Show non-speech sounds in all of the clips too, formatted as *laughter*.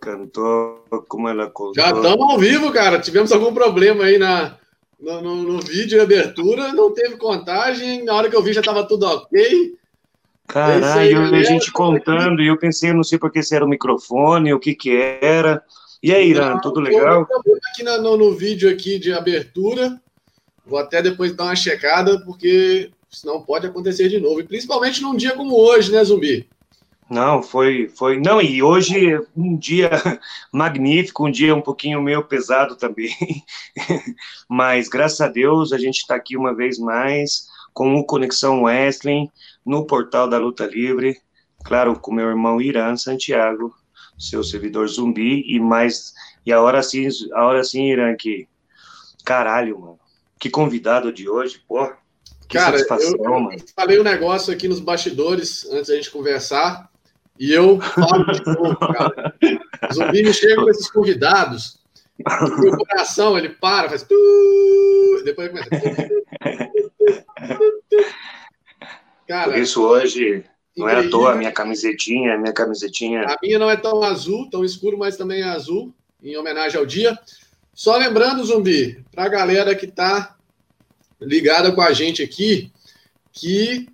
cantou como ela contou. Já estamos ao vivo, cara. Tivemos algum problema aí na, no, no, no vídeo de abertura, não teve contagem. Na hora que eu vi já estava tudo ok. Caralho, é a gente contando, e eu pensei, eu não sei porque se era o microfone, o que que era. E aí, Irã, tudo legal? Aqui no, no vídeo aqui de abertura, vou até depois dar uma checada, porque senão pode acontecer de novo. E principalmente num dia como hoje, né, Zumbi? Não, foi, foi. Não, e hoje um dia *laughs* magnífico, um dia um pouquinho meio pesado também. *laughs* Mas graças a Deus a gente está aqui uma vez mais com o Conexão Wrestling no portal da Luta Livre. Claro, com meu irmão Irã Santiago, seu servidor zumbi, e mais. E a hora sim, a hora sim, Irã, que. Caralho, mano. Que convidado de hoje, pô. Que Cara, satisfação, eu, mano. falei um negócio aqui nos bastidores antes da gente conversar. E eu falo de novo, cara. O zumbi me chega com esses convidados. O meu coração, ele para, faz. Depois começa. Cara, Por isso hoje não é à toa a minha camisetinha, a minha camisetinha. A minha não é tão azul, tão escuro, mas também é azul, em homenagem ao dia. Só lembrando, Zumbi, para a galera que está ligada com a gente aqui, que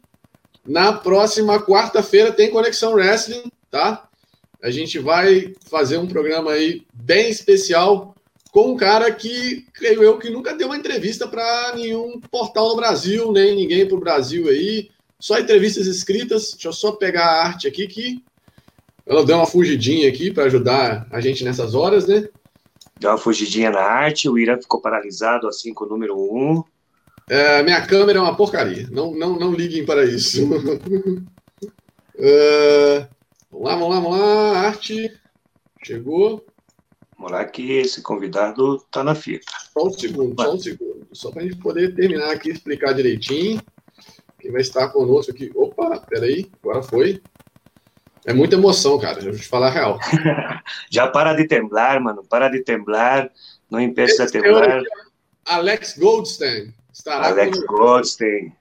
na próxima quarta-feira tem Conexão Wrestling, tá? A gente vai fazer um programa aí bem especial com um cara que, creio eu, que nunca deu uma entrevista para nenhum portal no Brasil, nem ninguém para o Brasil aí. Só entrevistas escritas. Deixa eu só pegar a arte aqui que ela deu uma fugidinha aqui para ajudar a gente nessas horas, né? Deu uma fugidinha na arte, o Irã ficou paralisado assim com o número 1. Um. É, minha câmera é uma porcaria. Não, não, não liguem para isso. *laughs* é, vamos lá, vamos lá, vamos lá. Arte. Chegou. Vamos lá que esse convidado está na fita. Só um segundo, só um segundo. Só para a gente poder terminar aqui e explicar direitinho. Quem vai estar conosco aqui. Opa, peraí, agora foi. É muita emoção, cara. Vou te falar a real. *laughs* Já para de temblar, mano. Para de temblar. Não impeça a temblar. Alex Goldstein. Estará Alex com... Goldstein,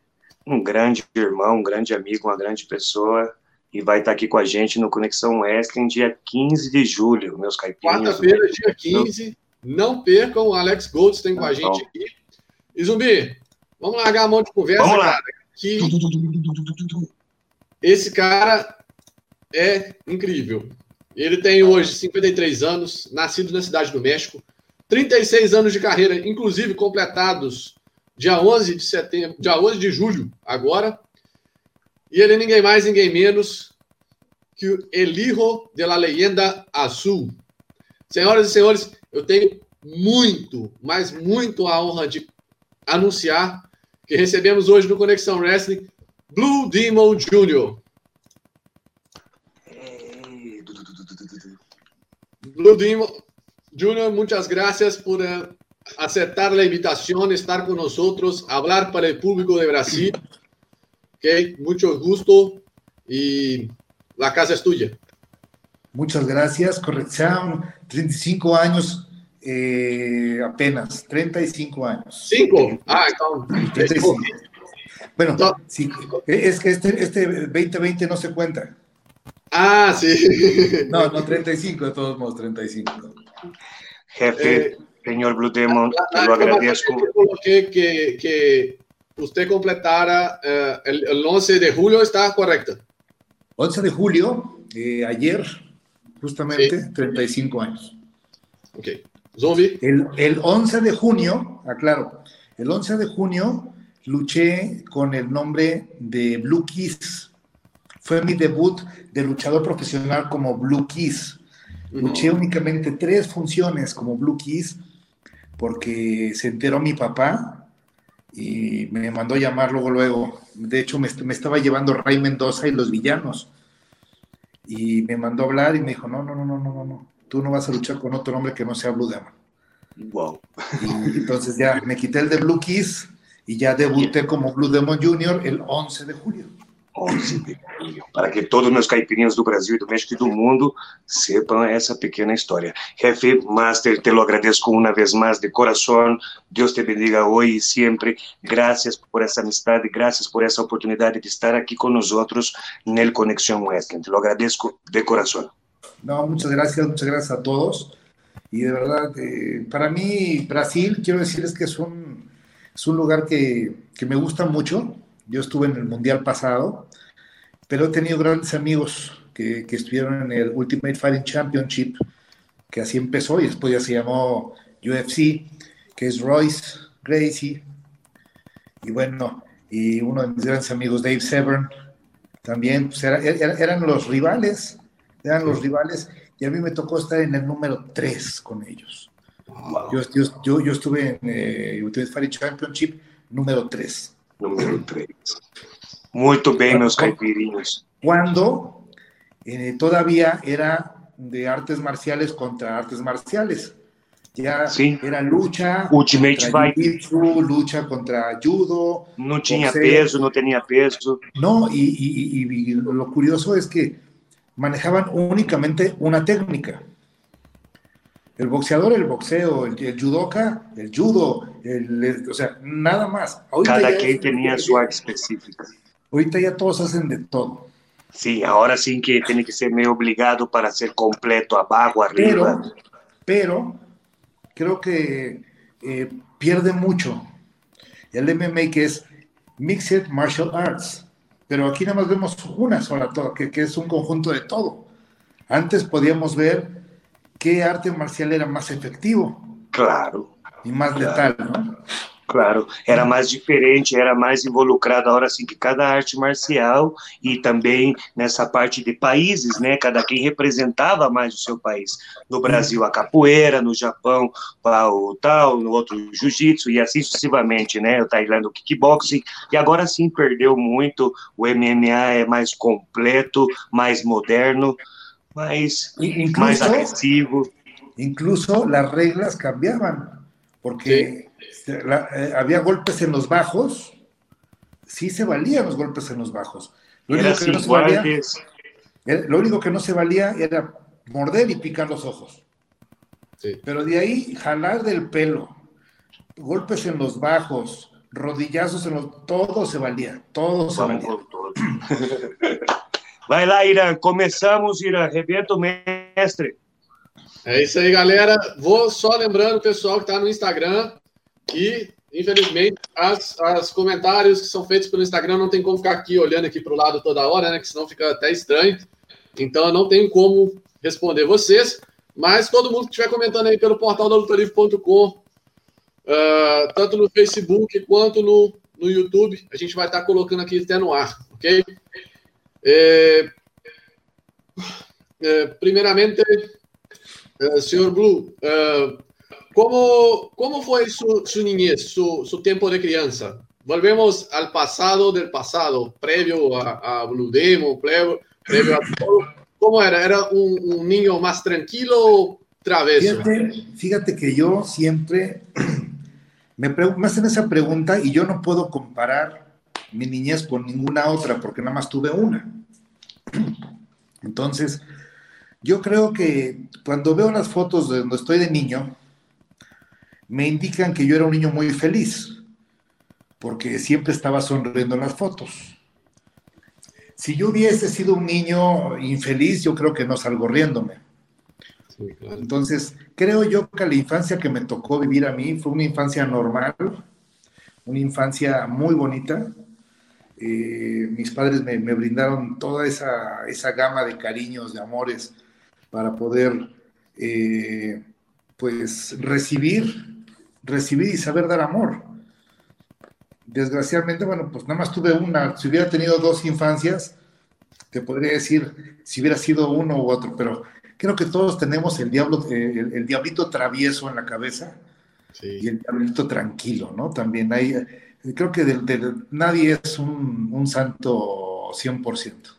um grande irmão, um grande amigo, uma grande pessoa, e vai estar aqui com a gente no Conexão Wrestling dia 15 de julho, meus caipirinhos. Quarta-feira, dia 15, não percam o Alex Goldstein com a gente aqui. E Zumbi, vamos largar a mão de conversa, vamos lá. cara, que esse cara é incrível. Ele tem hoje 53 anos, nascido na cidade do México, 36 anos de carreira, inclusive completados dia 11 de setembro, dia 11 de julho, agora. E ele é ninguém mais, ninguém menos que o El Hijo de la Leyenda Azul. Senhoras e senhores, eu tenho muito, mas muito a honra de anunciar que recebemos hoje no Conexão Wrestling Blue Demon Jr. Blue Demon Jr., muitas graças por uh, aceptar la invitación, estar con nosotros, hablar para el público de Brasil. Okay, mucho gusto y la casa es tuya. Muchas gracias, corrección. 35 años eh, apenas, 35 años. ¿Cinco? Ah, entonces. Bueno, sí, es que este, este 2020 no se cuenta. Ah, sí. No, no, 35, de todos modos, 35. Jefe, eh, Señor Blue Demon, te lo agradezco. Que, que, que usted completara uh, el, el, 11 de julio, ¿está correcto? 11 de julio, eh, ayer, justamente, sí. 35 años. Ok. Zombie. El, el 11 de junio, aclaro, el 11 de junio luché con el nombre de Blue Kiss. Fue mi debut de luchador profesional como Blue Kiss. Luché únicamente tres funciones como Blue Kiss porque se enteró mi papá y me mandó llamar luego, luego. De hecho, me, me, estaba llevando Ray Mendoza y los villanos. Y me mandó a hablar y me dijo, no, no, no, no, no, no, no. Tú no vas a luchar con otro hombre que no sea Blue Demon. Wow. Y entonces ya me quité el de Blue Kiss y ya debuté como Blue Demon Jr. el 11 de julio. 11 de para que todos meus caipirinhos do Brasil, do México e do mundo sepam essa pequena história. Jefe Master, te lo agradezco uma vez mais de coração. Deus te bendiga hoje e sempre. Graças por essa amistade, graças por essa oportunidade de estar aqui com nós outros no Conexão Wrestling. Te lo agradezco de coração. No, muchas gracias, muchas gracias a todos. Y de verdad, eh, para mí, Brasil, quiero decirles que es un, es un lugar que, que, me gusta mucho. Yo estuve en el Mundial pasado, pero he tenido grandes amigos que, que estuvieron en el Ultimate Fighting Championship, que así empezó y después ya se llamó UFC, que es Royce Gracie. Y bueno, y uno de mis grandes amigos, Dave Severn, también pues eran los rivales, eran los rivales, y a mí me tocó estar en el número 3 con ellos. Yo, yo, yo, estuve en eh, Ultimate Fighting Championship número 3. Número 3. Muy bien, los caipirinhos. Cuando eh, todavía era de artes marciales contra artes marciales. Ya era lucha, Ultimate Fight. lucha contra judo. No tenía peso, no tenía peso. No, y, lo curioso es que manejaban únicamente una técnica. El boxeador, el boxeo, el, judoka, el judo, o sea, nada más. Cada quien tenía su arte específica. Ahorita ya todos hacen de todo. Sí, ahora sí que tiene que ser medio obligado para ser completo, abajo, arriba. Pero, creo que eh, pierde mucho el MMA que es Mixed Martial Arts. Pero aquí nada más vemos una sola, que, que es un conjunto de todo. Antes podíamos ver qué arte marcial era más efectivo. Claro. Y más letal, ¿no? Claro, era mais diferente, era mais involucrado, agora sim, que cada arte marcial e também nessa parte de países, né, cada quem representava mais o seu país. No Brasil, a capoeira, no Japão, o tal, no outro, o jiu-jitsu, e assim sucessivamente, né, o Tailândia, o kickboxing, e agora sim perdeu muito, o MMA é mais completo, mais moderno, mais, incluso. Incluso as regras cambiavam, porque... Sí Eh, había golpes en los bajos, sí se valían los golpes en los bajos. Lo único, que no se valía, lo único que no se valía era morder y picar los ojos. Pero de ahí, jalar del pelo, golpes en los bajos, rodillazos en los... Todo se valía, todo se valía. *laughs* Vai lá, Irã, começamos, Irã, arrebenta o mestre. É isso aí, galera. Vou só lembrando o pessoal que está no Instagram, e, infelizmente, as, as comentários que são feitos pelo Instagram não tem como ficar aqui olhando aqui para o lado toda hora, né? Que senão fica até estranho. Então, eu não tenho como responder vocês. Mas todo mundo que estiver comentando aí pelo portal da lutalivre.com, uh, ah, tanto no Facebook quanto no, no YouTube, a gente vai estar colocando aqui até no ar, ok? É, é, primeiramente, uh, senhor Blue, uh, ¿Cómo, cómo fue su, su niñez, su, su, tiempo de crianza? Volvemos al pasado del pasado, previo a, a Blue Demo, previo. ¿Cómo era? ¿Era un, un niño más tranquilo traveso? Fíjate, fíjate, que yo siempre *clears throat* me, me hacen esa pregunta y yo no puedo comparar mi niñez con ninguna otra porque nada más tuve una. Entonces, yo creo que cuando veo las fotos de donde estoy de niño, me indican que yo era un niño muy feliz, porque siempre estaba sonriendo en las fotos. Si yo hubiese sido un niño infeliz, yo creo que no salgo riéndome. Entonces, creo yo que la infancia que me tocó vivir a mí fue una infancia normal, una infancia muy bonita. Eh, mis padres me, brindaron toda esa, esa, gama de cariños, de amores, para poder, eh, pues, recibir recibir y saber dar amor. Desgraciadamente, bueno, pues nada más tuve una. Si hubiera tenido dos infancias, te podría decir si hubiera sido uno u otro, pero creo que todos tenemos el diablo, el, diablito travieso en la cabeza y el diablito tranquilo, ¿no? También hay, creo que nadie es un, un santo 100%.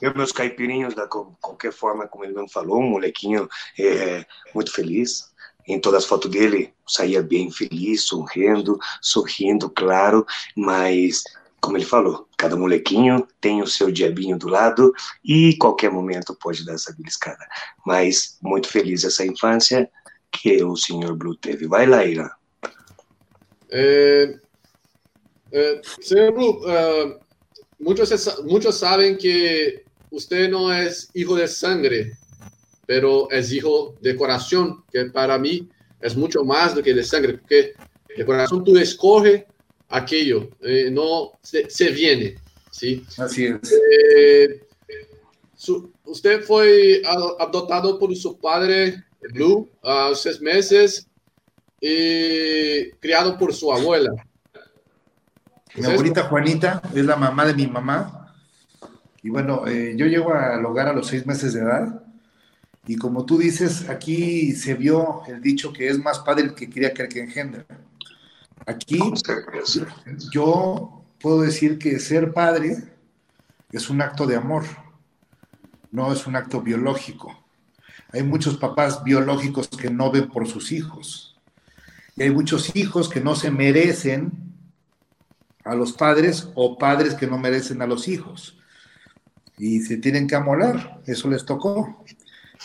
Eu, meus caipirinhos, da qualquer forma, como ele não falou, um molequinho é, muito feliz, em todas as fotos dele, saía bem feliz, sorrindo, sorrindo, claro, mas, como ele falou, cada molequinho tem o seu diabinho do lado e qualquer momento pode dar essa beliscada. Mas muito feliz essa infância que o senhor Blue teve. Vai lá, Irã. É, é, senhor Blue, uh, muitos, muitos sabem que usted no es hijo de sangre, pero es hijo de corazón, que para mí es mucho más do que de sangre, porque de corazón tú escoges aquello, eh, no se, se, viene, ¿sí? Así es. Eh, su, usted fue adoptado por su padre, Blue, a seis meses, y criado por su abuela. Mi abuelita Juanita es la mamá de mi mamá. Y bueno, eh, yo llego al hogar a los seis meses de edad. Y como tú dices, aquí se vio el dicho que es más padre el que cría que el que engendra. Aquí yo puedo decir que ser padre es un acto de amor, no es un acto biológico. Hay muchos papás biológicos que no ven por sus hijos. Y hay muchos hijos que no se merecen a los padres o padres que no merecen a los hijos. Y se tienen que amolar, eso les tocó.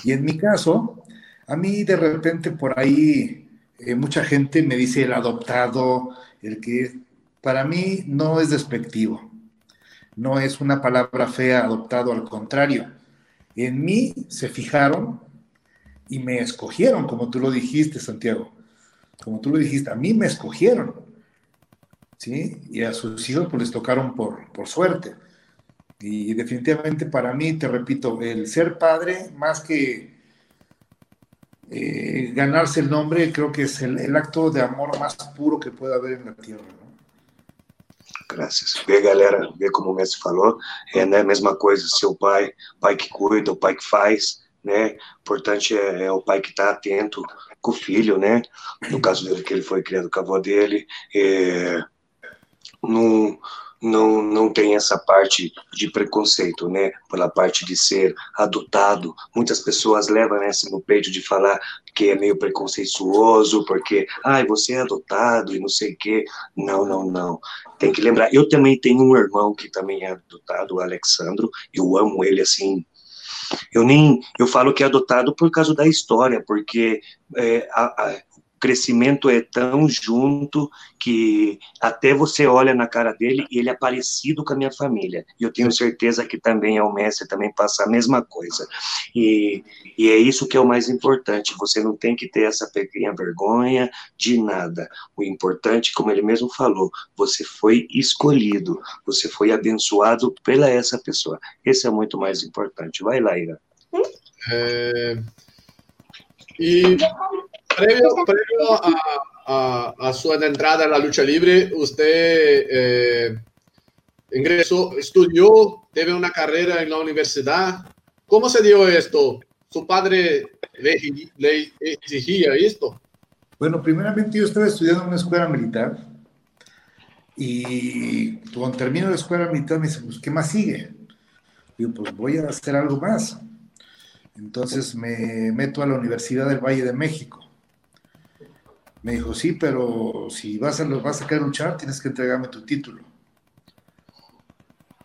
Y en mi caso, a mí de repente por ahí eh, mucha gente me dice el adoptado, el que para mí no es despectivo, no es una palabra fea adoptado, al contrario. En mí se fijaron y me escogieron, como tú lo dijiste, Santiago. Como tú lo dijiste, a mí me escogieron. ¿Sí? Y a sus hijos pues les tocaron por, por suerte. Y definitivamente para mí, te repito, el ser padre, más que eh, ganarse el nombre, creo que es el, el, acto de amor más puro que puede haber en la tierra. ¿no? Graças. Vê, galera, vê como o mestre falou, é né, a mesma coisa, seu pai, pai que cuida, o pai que faz, né? Importante é, é o pai que está atento com o filho, né? No caso dele, que ele foi criado com a avó dele, é, não, não, não tem essa parte de preconceito, né? Pela parte de ser adotado. Muitas pessoas levam essa no peito de falar que é meio preconceituoso, porque, ai, ah, você é adotado e não sei o quê. Não, não, não. Tem que lembrar. Eu também tenho um irmão que também é adotado, o Alexandro. Eu amo ele assim. Eu nem eu falo que é adotado por causa da história, porque é, a, a, crescimento é tão junto que até você olha na cara dele e ele é parecido com a minha família. E eu tenho certeza que também é o mestre, também passa a mesma coisa. E, e é isso que é o mais importante. Você não tem que ter essa pequena vergonha de nada. O importante, como ele mesmo falou, você foi escolhido, você foi abençoado pela essa pessoa. Esse é muito mais importante. Vai lá, Ira. É... E previo, previo a, a, a, su entrada a la lucha libre, usted eh, ingresó, estudió, tuvo una carrera en la universidad. ¿Cómo se dio esto? ¿Su padre le, le exigía esto? Bueno, primeramente yo estaba estudiando en una escuela militar y cuando termino la escuela militar me dice, pues, ¿qué más sigue? Digo, pues voy a hacer algo más. Entonces me meto a la Universidad del Valle de México. Me dijo, sí, pero si vas a, vas a querer luchar, tienes que entregarme tu título.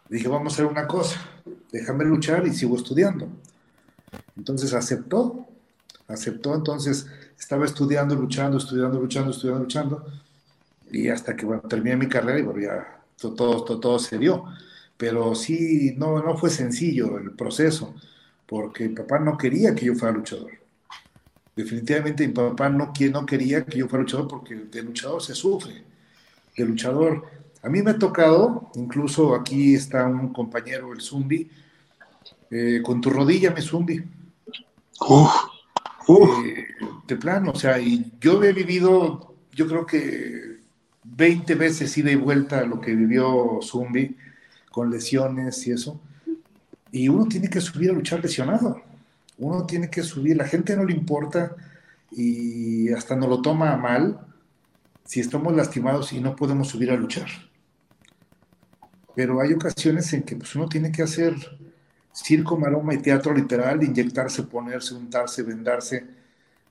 Dije, vamos a hacer una cosa, déjame luchar y sigo estudiando. Entonces aceptó, aceptó, entonces estaba estudiando, luchando, estudiando, luchando, estudiando, luchando, y hasta que bueno, terminé mi carrera y bueno, ya todo, todo, todo se dio. Pero sí, no, no fue sencillo el proceso, porque mi papá no quería que yo fuera luchador. Definitivamente mi papá no, no quería que yo fuera luchador porque de luchador se sufre. De luchador, a mí me ha tocado, incluso aquí está un compañero, el Zumbi, eh, con tu rodilla, me Zumbi. Eh, de plano, o sea, y yo he vivido, yo creo que 20 veces ida y vuelta lo que vivió Zumbi, con lesiones y eso. Y uno tiene que subir a luchar lesionado uno tiene que subir, la gente no le importa y hasta no lo toma mal si estamos lastimados y no podemos subir a luchar. Pero hay ocasiones en que pues, uno tiene que hacer circo, maroma y teatro literal, inyectarse, ponerse, untarse, vendarse,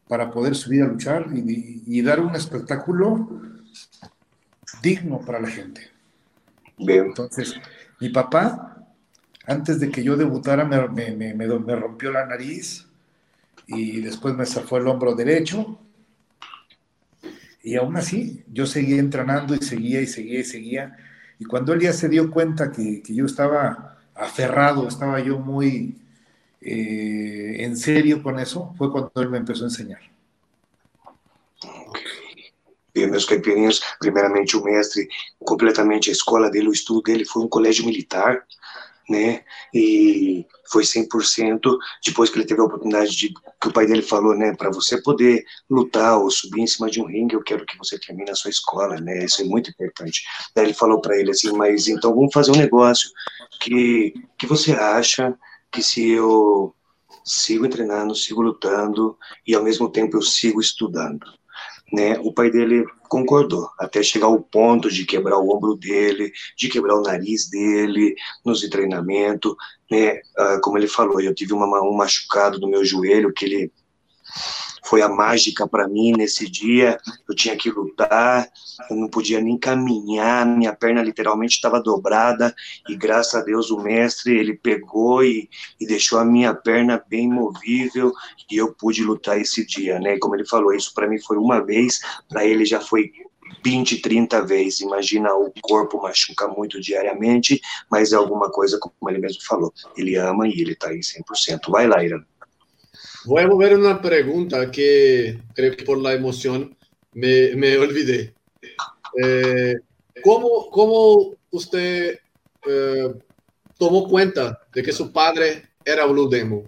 para poder subir a luchar y, y dar un espectáculo digno para la gente. Bien. Entonces, mi papá antes de que yo debutara me, me, me, rompió la nariz y después me zafó el hombro derecho. Y aún así, yo seguía entrenando y seguía y seguía y seguía. Y cuando él ya se dio cuenta que, que yo estaba aferrado, estaba yo muy eh, en serio con eso, fue cuando él me empezó a enseñar. Meus caipirinhos, primeiramente o mestre, completamente a escola dele, o estudo dele foi um colégio militar, né? E foi 100% depois que ele teve a oportunidade de que o pai dele falou, né, para você poder lutar ou subir em cima de um ringue, eu quero que você termine a sua escola, né? Isso é muito importante. Daí ele falou para ele assim, mas então vamos fazer um negócio que que você acha que se eu sigo treinando, sigo lutando e ao mesmo tempo eu sigo estudando, né? O pai dele concordou, até chegar ao ponto de quebrar o ombro dele, de quebrar o nariz dele nos treinamento, né? Ah, como ele falou, eu tive uma, um machucado no meu joelho que ele foi a mágica para mim nesse dia. Eu tinha que lutar, eu não podia nem caminhar, minha perna literalmente estava dobrada e graças a Deus o mestre ele pegou e, e deixou a minha perna bem movível e eu pude lutar esse dia, né? Como ele falou, isso para mim foi uma vez, para ele já foi 20, 30 vezes. Imagina o corpo machuca muito diariamente, mas é alguma coisa, como ele mesmo falou. Ele ama e ele está aí 100%. Vai lá, Irã. Voy a mover una pregunta que creo que por la emoción me, me olvidé. Eh, ¿cómo, ¿cómo, usted eh, tomó cuenta de que su padre era Blue Demo?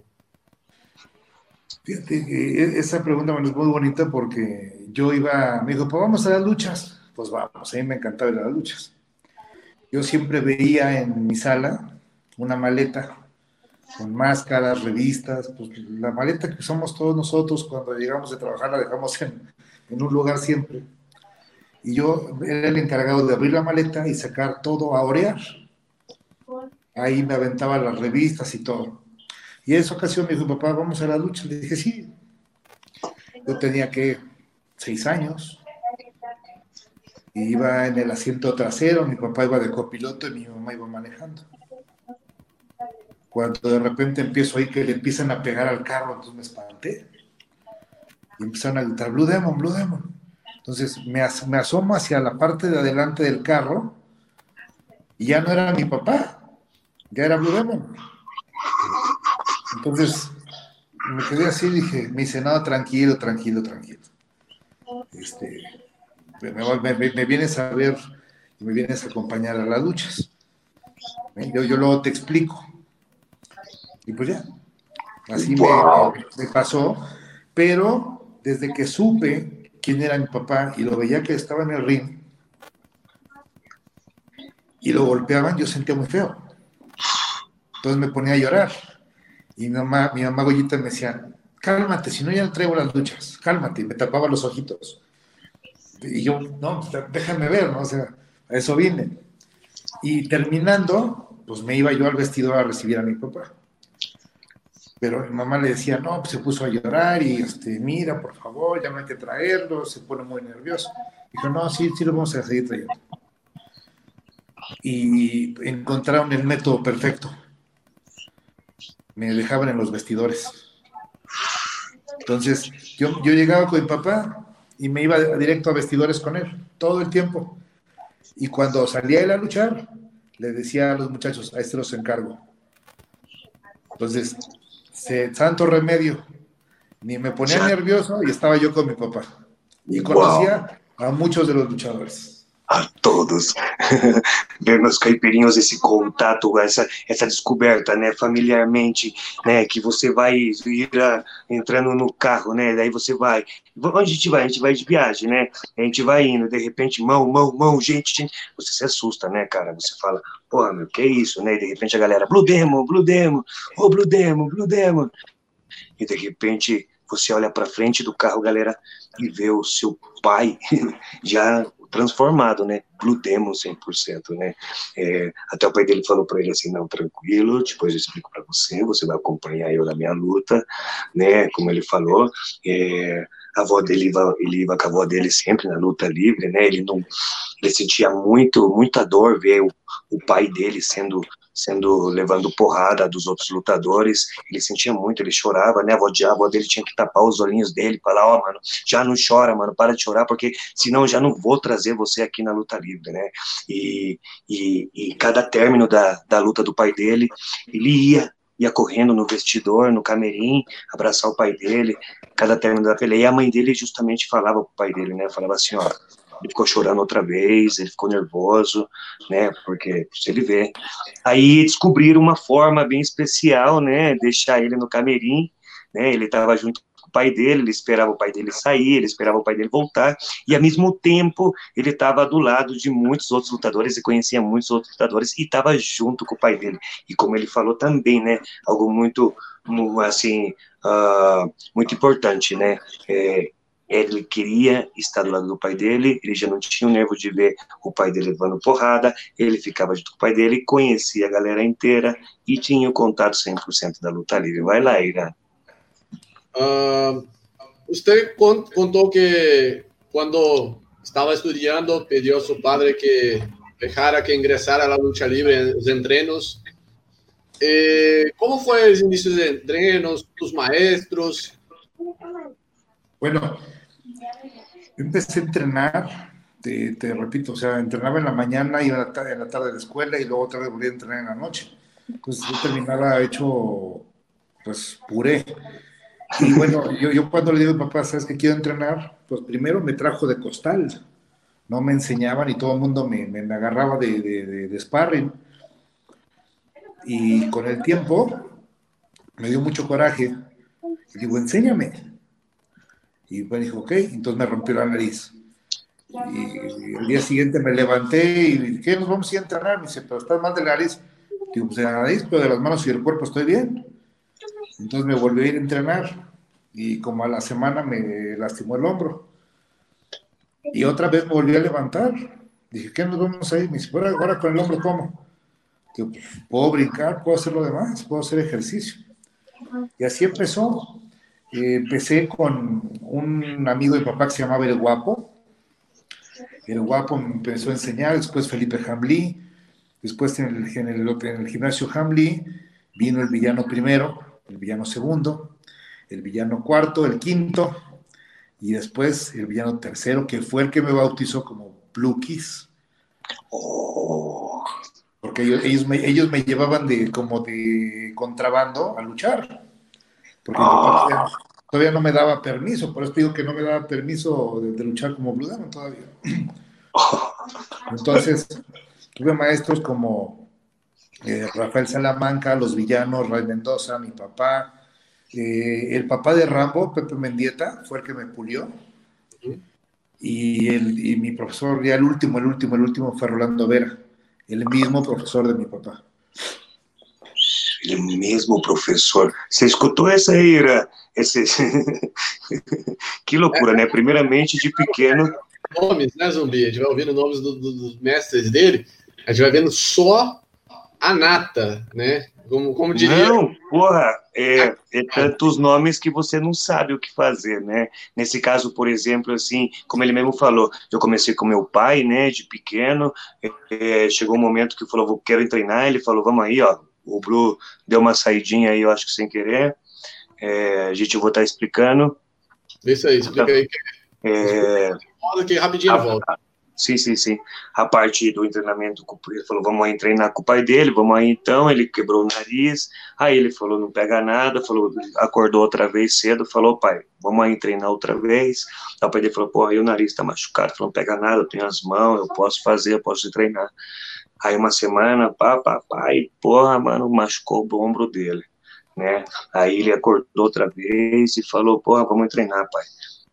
Fíjate e-, esa pregunta es muy bonita porque yo iba, me dijo, pues vamos a las luchas. Pues vamos, a mí me encantaba ir a las luchas. Yo siempre veía en mi sala una maleta con máscaras, revistas, pues la maleta que usamos todos nosotros cuando llegamos de trabajar la dejamos en, en, un lugar siempre. Y yo era el encargado de abrir la maleta y sacar todo a orear. Ahí me aventaba las revistas y todo. Y en esa ocasión me dijo, papá, vamos a la lucha. Le dije, sí. Yo tenía que seis años. iba en el asiento trasero, mi papá iba de copiloto y mi mamá iba manejando cuando de repente empiezo ahí que le empiezan a pegar al carro, entonces me espanté. Y empezaron a gritar, Blue Demon, Blue Demon. Entonces me, me asomo hacia la parte de adelante del carro y ya no era mi papá, ya era Blue Demon. Entonces me quedé así, dije, me dice, no, tranquilo, tranquilo, tranquilo. Este, me, vienes a ver y me vienes a acompañar a las luchas. Yo, yo luego te explico. Y pues ya, así me, pasó. Pero desde que supe quién era mi papá y lo veía que estaba en el ring y lo golpeaban, yo sentía muy feo. Entonces me ponía a llorar. Y mi mamá, mi mamá Goyita me decía, cálmate, si no ya traigo las luchas, cálmate. Y me tapaba los ojitos. Y yo, no, déjame ver, ¿no? O sea, a eso vine. Y terminando, pues me iba yo al vestidor a recibir a mi papá pero mi mamá le decía, no, pues se puso a llorar y, este, mira, por favor, ya no hay que traerlo, se pone muy nervioso. Dijo, no, sí, sí lo vamos a seguir trayendo. Y encontraron el método perfecto. Me dejaban en los vestidores. Entonces, yo, yo llegaba con mi papá y me iba directo a vestidores con él, todo el tiempo. Y cuando salía él a luchar, le decía a los muchachos, a este los encargo. Entonces, santo remedio. Ni me ponía nervioso y estaba yo con mi papá. Y conocía a muchos de los luchadores. A todos, *laughs* ver meus caipirinhos esse contato, essa, essa descoberta, né, familiarmente, né, que você vai ir entrando no carro, né, daí você vai, onde a gente vai? A gente vai de viagem, né, a gente vai indo, de repente, mão, mão, mão, gente, gente, você se assusta, né, cara, você fala, porra, meu, que isso, né, e de repente a galera, Blue Demon, Blue Demon, ô, oh, Blue Demon, Blue Demon, e de repente você olha para frente do carro, galera, e vê o seu pai *laughs* já transformado, né? Blue Demon 100%, né? É, até o pai dele falou para ele assim, não, tranquilo, depois eu explico para você, você vai acompanhar eu na minha luta, né? Como ele falou, é, a avó dele iba, ele ia com a avó dele sempre na luta livre, né? Ele não, ele sentia muito, muita dor ver o, o pai dele sendo sendo levando porrada dos outros lutadores, ele sentia muito, ele chorava, né? A avó, a avó dele tinha que tapar os olhinhos dele, falar, ó, oh, mano, já não chora, mano, para de chorar, porque senão já não vou trazer você aqui na luta livre, né? E, e, e cada término da, da luta do pai dele, ele ia ia correndo no vestidor, no camerim, abraçar o pai dele, cada término da peleia, e a mãe dele justamente falava pro pai dele, né, falava assim, ó, ele ficou chorando outra vez, ele ficou nervoso, né, porque se ele vê. Aí descobriram uma forma bem especial, né, deixar ele no camerim, né, ele estava junto com o pai dele, ele esperava o pai dele sair, ele esperava o pai dele voltar, e ao mesmo tempo ele estava do lado de muitos outros lutadores e conhecia muitos outros lutadores e estava junto com o pai dele. E como ele falou também, né, algo muito, assim, uh, muito importante, né, é, ele queria estar do lado do pai dele, ele já não tinha o nervo de ver o pai dele levando porrada, ele ficava junto com o pai dele, conhecia a galera inteira e tinha o contato 100% da luta livre. Vai lá, Ira. Uh, usted contou que quando estava estudando pediu a seu padre que dejara que ingressara a la lucha libre, os entrenos. Eh, ¿Cómo fue el inicio de entrenos, tus maestros? Bueno, empecé a entrenar, te, repito, o sea, entrenaba en la mañana, iba en la, tarde, en la tarde a la escuela y luego otra vez volvía a entrenar en la noche. Entonces yo terminaba hecho, pues, puré. Y bueno, yo, cuando le digo a mi papá, ¿sabes que quiero entrenar? Pues primero me trajo de costal, no me enseñaban y todo el mundo me, me, agarraba de, de, sparring. Y con el tiempo me dio mucho coraje. Digo, enséñame. Y me dijo, ok, entonces me rompió la nariz. Y el día siguiente me levanté y dije, ¿qué nos vamos a ir a entrenar? Me dice, pero estás mal de la nariz. Digo, pues de la nariz, pero de las manos y del cuerpo estoy bien. Entonces me volví a ir a entrenar y como a la semana me lastimó el hombro. Y otra vez me volví a levantar. Dije, ¿qué nos vamos a ir? Me dice, ahora, ahora con el hombro, ¿cómo? Digo, pues, puedo brincar, puedo hacer lo demás, puedo hacer ejercicio. Y así empezó. Eh, empecé con un amigo de papá que se llamaba El Guapo. El Guapo me empezó a enseñar, después Felipe Hamlí, después en el, en el, en el gimnasio Hamlí vino el villano primero, el villano segundo, el villano cuarto, el quinto, y después el villano tercero, que fue el que me bautizó como Blue Kiss. Oh. Porque ellos, ellos, me, ellos me llevaban de como de contrabando a luchar porque ah. todavía, no me daba permiso, por eso digo que no me daba permiso de, luchar como Blue todavía. *laughs* Entonces, tuve maestros como eh, Rafael Salamanca, los villanos, Ray Mendoza, mi papá, eh, el papá de Rambo, Pepe Mendieta, fue el que me pulió. Y, el, y mi profesor, ya el último, el último, el último fue Rolando Vera, el mismo profesor de mi papá. Ele mesmo professor. Você escutou essa, Ira? Esse... *laughs* que loucura, é. né? Primeiramente, de pequeno. Nomes, né, Zumbi? A gente vai ouvindo nomes do, do, dos mestres dele, a gente vai vendo só a nata, né? Como, como diria. Não, porra, é, é tantos nomes que você não sabe o que fazer, né? Nesse caso, por exemplo, assim, como ele mesmo falou, eu comecei com meu pai, né, de pequeno, é, chegou um momento que falou, quero treinar, ele falou, vamos aí, ó, o Bru deu uma saidinha aí, eu acho que sem querer. É, a gente vou estar explicando. Isso aí, explica aí. É, aqui rapidinho a, volta. Sim, sim, sim. A parte do treinamento, ele falou, vamos aí treinar com o pai dele, vamos aí então, ele quebrou o nariz, aí ele falou, não pega nada, falou, acordou outra vez cedo, falou, pai, vamos aí treinar outra vez, aí o pai dele falou, porra, aí o nariz tá machucado, falou, não pega nada, eu tenho as mãos, eu posso fazer, eu posso treinar. Aí uma semana, pá, pá, pá, e porra, mano, machucou o ombro dele, né? Aí ele acordou outra vez e falou, porra, vamos treinar, pai.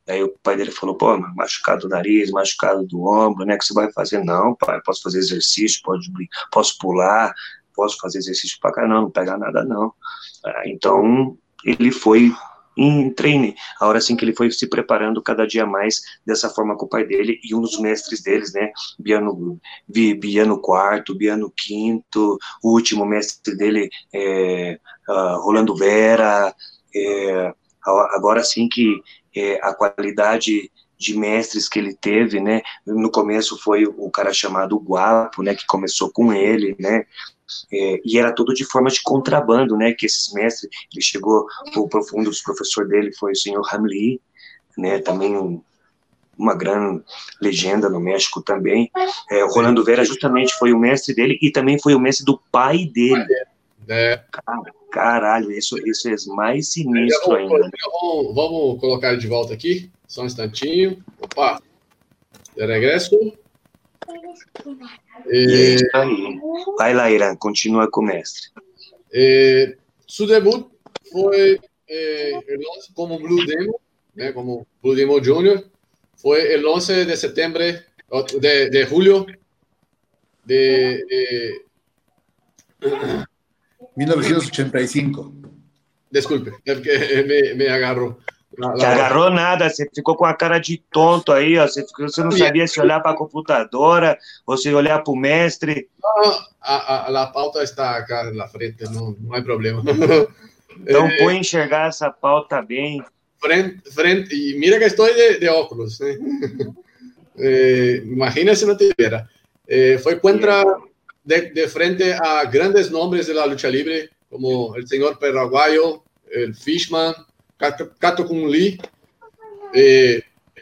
Aí o pai dele falou, pô, machucado do nariz, machucado do ombro, né? que você vai fazer? Não, pai, posso fazer exercício, pode, posso pular, posso fazer exercício pra cá, não, não pegar nada, não. Ah, então, ele foi em treine. A hora assim que ele foi se preparando cada dia mais dessa forma com o pai dele e um dos mestres deles, né, Biano, Biano quarto, Biano quinto, o último mestre dele, é, uh, Rolando Vera, é, agora sim que é, a qualidade de mestres que ele teve, né? No começo foi o cara chamado Guapo, né? Que começou com ele, né? É, e era tudo de forma de contrabando, né, que esses mestres, ele chegou, o profundo dos professor dele foi o senhor Hamli, né, também um, uma grande legenda no México também. É, o Rolando Vera justamente foi o mestre dele e também foi o mestre do pai dele. É. Caralho, isso, isso é mais sinistro vamos, ainda. Vamos, vamos, colocar de volta aqui, só um instantinho. Opa, de regresso. E... É aí. Vai lá, Irã, continua com o mestre. É, seu debut foi é, como Blue Demo, né, como Blue Demo Junior, foi el 11 de septiembre, de, de julio de, de 1985. Desculpe, me, me agarrou. Não agarrou nada, você ficou com a cara de tonto aí, ó. Você, ficou, você não sabia se olhar para a computadora ou se olhar para o mestre. Não, a, a, a, pauta está acá na frente, não, não há problema. *laughs* Então, é, põe enxergar essa pauta bem. Frente, frente, y mira que estoy de, de óculos. ¿eh? *laughs* Eh, imagina si no tuviera. Eh, fue contra de, de, frente a grandes nombres de la lucha libre, como el señor Perraguayo, el Fishman, Cato Kung Lee.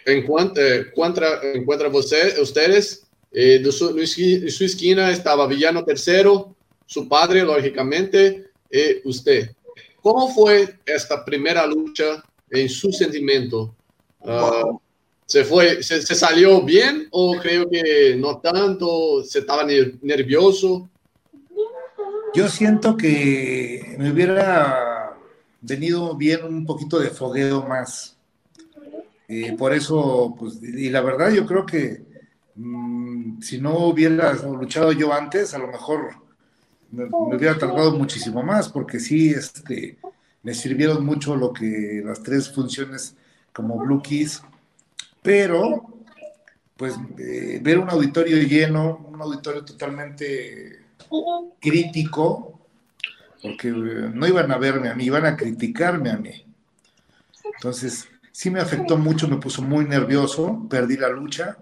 encuentra, encuentra você, ustedes, de su, de esquina estaba Villano Tercero, su padre, lógicamente, y usted. ¿Cómo fue esta primera lucha en su sentimiento. Uh, ¿se, fue, se, salió bien o creo que no tanto? ¿Se estaba nervioso? Yo siento que me hubiera venido bien un poquito de fogueo más. Eh, por eso, pues, y la verdad yo creo que mmm, si no hubiera luchado yo antes, a lo mejor me, me hubiera tardado muchísimo más, porque sí, este, me sirvieron mucho lo que las tres funciones como Blue Keys, pero pues eh, ver un auditorio lleno, un auditorio totalmente crítico, porque eh, no iban a verme a mí, iban a criticarme a mí. Entonces, sí me afectó mucho, me puso muy nervioso, perdí la lucha,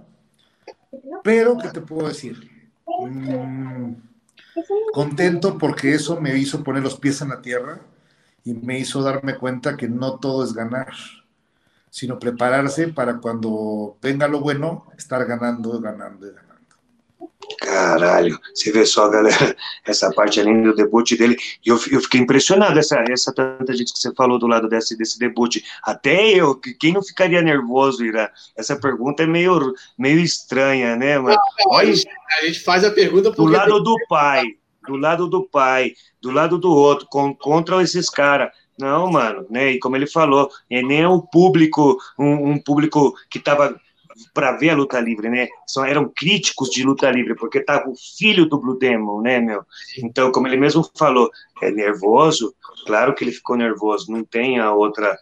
pero ¿qué te puedo decir? Mm, contento porque eso me hizo poner los pies en la tierra y me hizo darme cuenta que no todo es ganar, sino prepararse para cuando venga lo bueno, estar ganando, ganando ganando. Caralho, você vê só, galera, essa parte além do debut dele, e eu, eu fiquei impressionado, essa, essa tanta gente que você falou do lado desse, desse debut, até eu, quem não ficaria nervoso, Ira? Essa pergunta é meio, meio estranha, né, mano? Olha, a gente faz a pergunta do lado do pai, do lado do pai, do lado do outro, com, contra esses caras. Não, mano, né? E como ele falou, é nem o público, um, um público que tava para ver a luta livre, né? Só eram críticos de luta livre, porque tava o filho do Blue Demon, né, meu? Então, como ele mesmo falou, é nervoso, claro que ele ficou nervoso, não tem a outra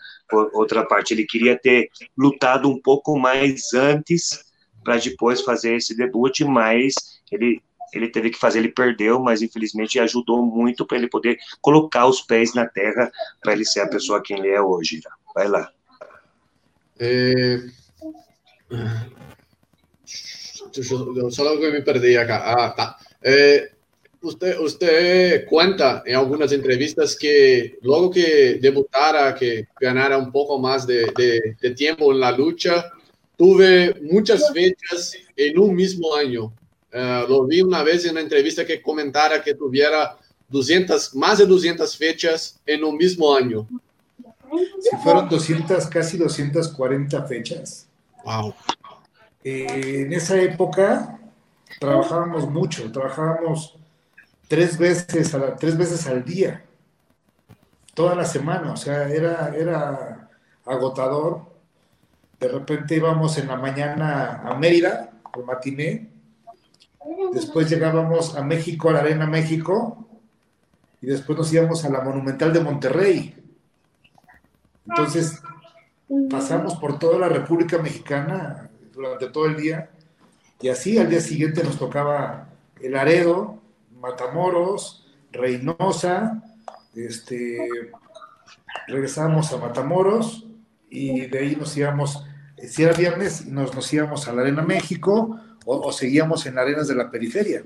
outra parte, ele queria ter lutado um pouco mais antes para depois fazer esse debut, mas ele ele teve que fazer, ele perdeu, mas infelizmente ajudou muito para ele poder colocar os pés na terra para ele ser a pessoa quem ele é hoje. Vai lá. Eh, solo que me perdí acá. Ah, tá. Eh, usted, usted cuenta en algunas entrevistas que luego que debutara, que ganara un poco más de, de, de tiempo en la lucha, tuve muchas fechas en un mismo año. Uh, lo vi una vez en una entrevista que comentara que tuviera 200, más de 200 fechas en un mismo año. Sí, fueron 200, casi 240 fechas. Wow. Eh, en esa época trabajábamos mucho, trabajábamos tres veces, tres veces al día, toda la semana, o sea, era, era agotador. De repente íbamos en la mañana a Mérida, por matiné, Después llegábamos a México, a la Arena México, y después nos íbamos a la Monumental de Monterrey. Entonces, pasamos por toda la República Mexicana durante todo el día, y así al día siguiente nos tocaba El Aredo, Matamoros, Reynosa, este, regresábamos a Matamoros, y de ahí nos íbamos, si era viernes, nos, nos íbamos a la Arena México, o, o, seguíamos en arenas de la periferia.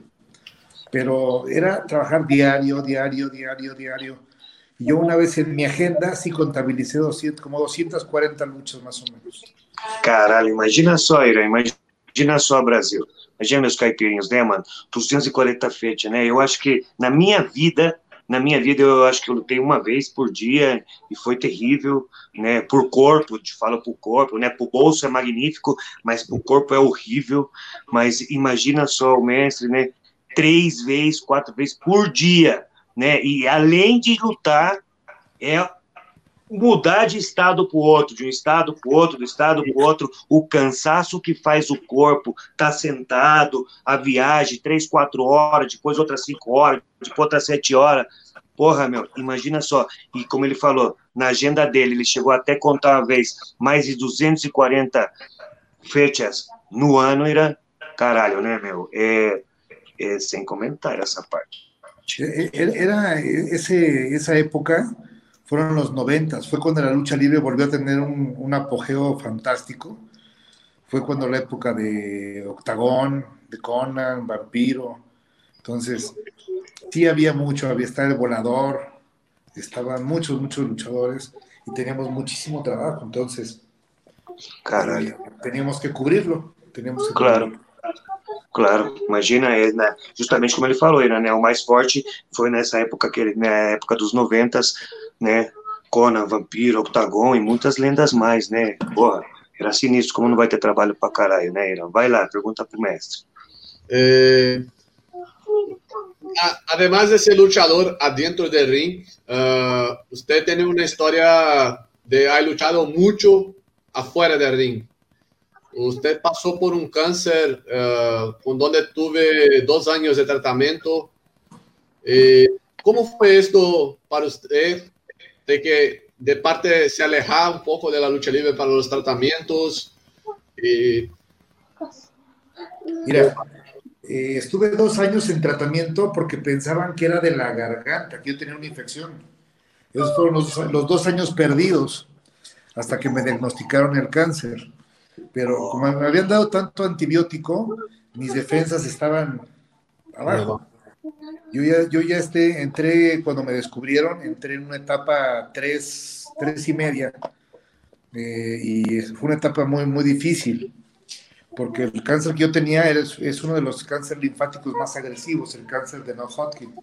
pero era trabajar diario, diario, diario, diario. Yo una vez en mi agenda sí contabilicé 200, como 240 luchas más o menos. Caralho, imagina só, Ira, imagina só, Brasil. Imagina meus caipirinhos, né, mano? 240 feitas, né? Eu acho que na minha vida, na minha vida, eu acho que eu lutei uma vez por dia e foi terrível, né? Por corpo, te falo por corpo, né? Por bolso é magnífico, mas por corpo é horrível. Mas imagina só o mestre, né? Três vezes, quatro vezes por dia, né? E além de lutar, é mudar de estado para o outro, de um estado para o outro, do estado para o outro, o cansaço que faz o corpo, tá sentado, a viagem, três, quatro horas, depois outras cinco horas, depois outras sete horas. Porra, meu, imagina só. E como ele falou, na agenda dele, ele chegou até contar uma vez mais de 240 fechas no ano, era caralho, né, meu? É, é sem comentário essa parte. Era esse, essa época fueron los noventas, fue cuando la lucha libre volvió a tener un, apogeo fantástico. Fue cuando la época de Octagón, de Conan, Vampiro. Entonces, sí había mucho, había estado el volador, estaban muchos, muchos luchadores y teníamos muchísimo trabajo. Entonces, teníamos que cubrirlo. Teníamos que claro. Cubrirlo. Claro, imagina, é, né, justamente como ele falou, né, o mais forte foi nessa época, que ele, na época dos noventas, né? Conan, Vampiro, Octagon e muitas lendas mais, né? Porra, era sinistro, como não vai ter trabalho pra caralho, né, Irã? Vai lá, pergunta pro mestre. Eh, además de ser luchador adentro del ring, uh, usted tiene una historia de haber luchado mucho afuera del ring. Usted pasó por un cáncer uh, con donde tuve dos años de tratamiento. Eh, ¿Cómo fue esto para usted de que de parte se aleja un poco de la lucha libre para los tratamientos. Mira, eh, estuve dos años en tratamiento porque pensaban que era de la garganta, que yo tenía una infección. Esos fueron los dos años perdidos hasta que me diagnosticaron el cáncer. Pero como me habían dado tanto antibiótico, mis defensas estaban abajo. Yo ya, yo ya este, entré, cuando me descubrieron, entré en una etapa tres, tres y media. Eh, y fue una etapa muy, muy difícil, porque el cáncer que yo tenía es, es uno de los cánceres linfáticos más agresivos, el cáncer de no-Hodgkin.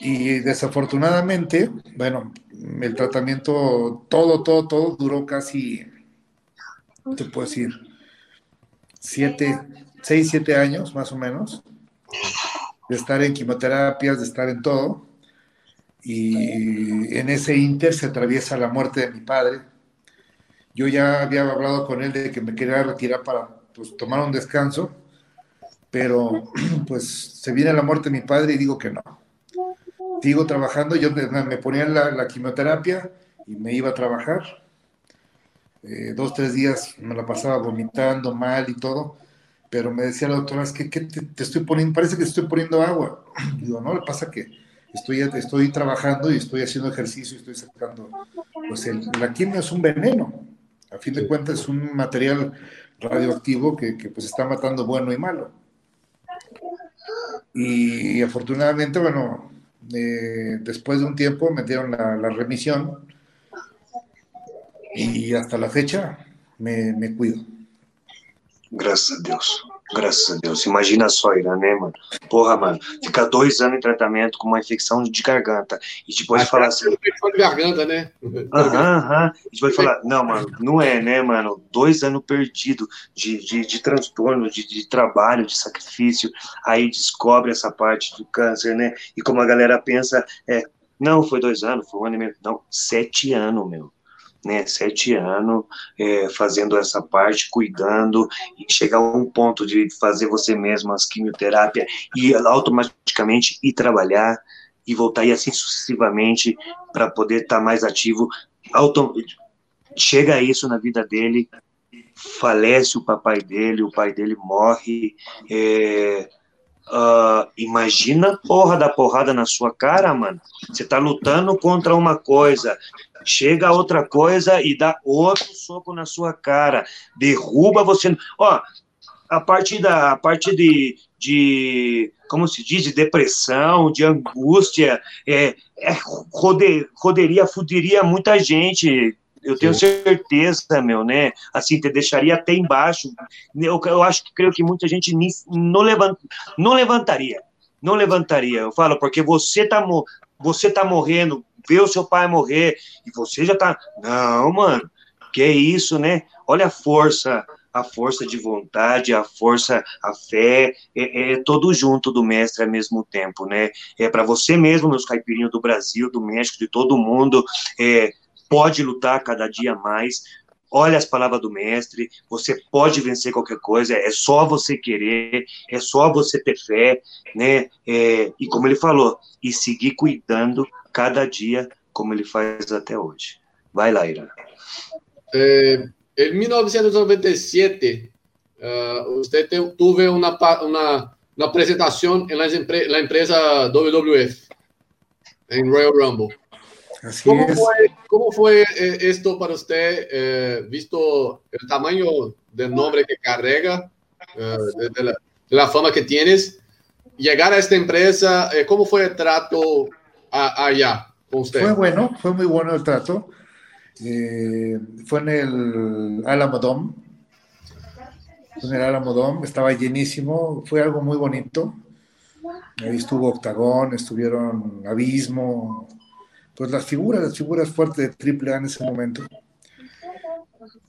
Y desafortunadamente, bueno, el tratamiento, todo, todo, todo duró casi, te puedo decir? Siete, seis, siete años más o menos de estar en quimioterapias, de estar en todo. Y en ese inter se atraviesa la muerte de mi padre. Yo ya había hablado con él de que me quería retirar para pues, tomar un descanso, pero *clears throat* pues se viene la muerte de mi padre y digo que no. Sigo trabajando, yo me ponía la, la quimioterapia y me iba a trabajar. Eh, dos, tres días me la pasaba vomitando mal y todo pero me decía la doctora, es que te, estoy poniendo, parece que te estoy poniendo agua. *clears throat* Digo, no, le pasa que estoy, estoy trabajando y estoy haciendo ejercicio y estoy sacando, pues el, la quimio es un veneno, a fin de cuentas es un material radioactivo que, que pues está matando bueno y malo. Y, afortunadamente, bueno, eh, después de un tiempo me dieron la, la, remisión y hasta la fecha me, me cuido. Graças a Deus. Graças a Deus. Imagina só, Irã, né, mano? Porra, mano. Ficar dois anos em tratamento com uma infecção de garganta. E depois falar assim. Infecção de garganta, né? Aham, aham. E depois falar, não, mano, não é, né, mano? Dois anos perdido de, de, de transtorno, de, de trabalho, de sacrifício. Aí descobre essa parte do câncer, né? E como a galera pensa, é, não, foi dois anos, foi um ano e meio. Não, sete anos, meu né, sete anos é, fazendo essa parte, cuidando, e chegar a um ponto de fazer você mesmo as quimioterapia e automaticamente ir trabalhar e voltar e assim sucessivamente para poder estar tá mais ativo. Auto... Chega isso na vida dele, falece o papai dele, o pai dele morre. É... Uh, imagina porra da porrada na sua cara, mano. Você tá lutando contra uma coisa, chega outra coisa e dá outro soco na sua cara, derruba você. Ó, a parte da a parte de, de como se diz, de depressão, de angústia, é, é rode, roderia, fuderia muita gente, eu tenho certeza, meu, né? Assim, te deixaria até embaixo. Eu, eu acho que creio que muita gente não, levant, não levantaria. Não levantaria. Eu falo, porque você tá, você tá morrendo, vê o seu pai morrer, e você já tá. Não, mano, que é isso, né? Olha a força, a força de vontade, a força, a fé, é, é todo junto do mestre ao mesmo tempo, né? É para você mesmo, meus caipirinhos do Brasil, do México, de todo mundo, é, pode lutar cada dia mais. Olha as palavras do mestre, você pode vencer qualquer coisa, é só você querer, é só você ter fé, né? É, e como ele falou, e seguir cuidando cada dia como ele faz até hoje. Vai lá, Ira. É, em 1997, uh, você teve uma, uma, uma apresentação na empresa WWF, em Royal Rumble. Así ¿Cómo, es. fue, ¿Cómo fue eh, esto para usted, eh, visto el tamaño del nombre que carrega, eh, de, la, de, la, fama que tienes? Llegar a esta empresa, eh, ¿cómo fue el trato a, allá con usted? Fue bueno, fue muy bueno el trato. Eh, fue en el Alamo Dome. Fue en el Alamo Dome, estaba llenísimo, fue algo muy bonito. Ahí estuvo Octagón, estuvieron Abismo, pues las figuras, las figuras fuertes de AAA en ese momento.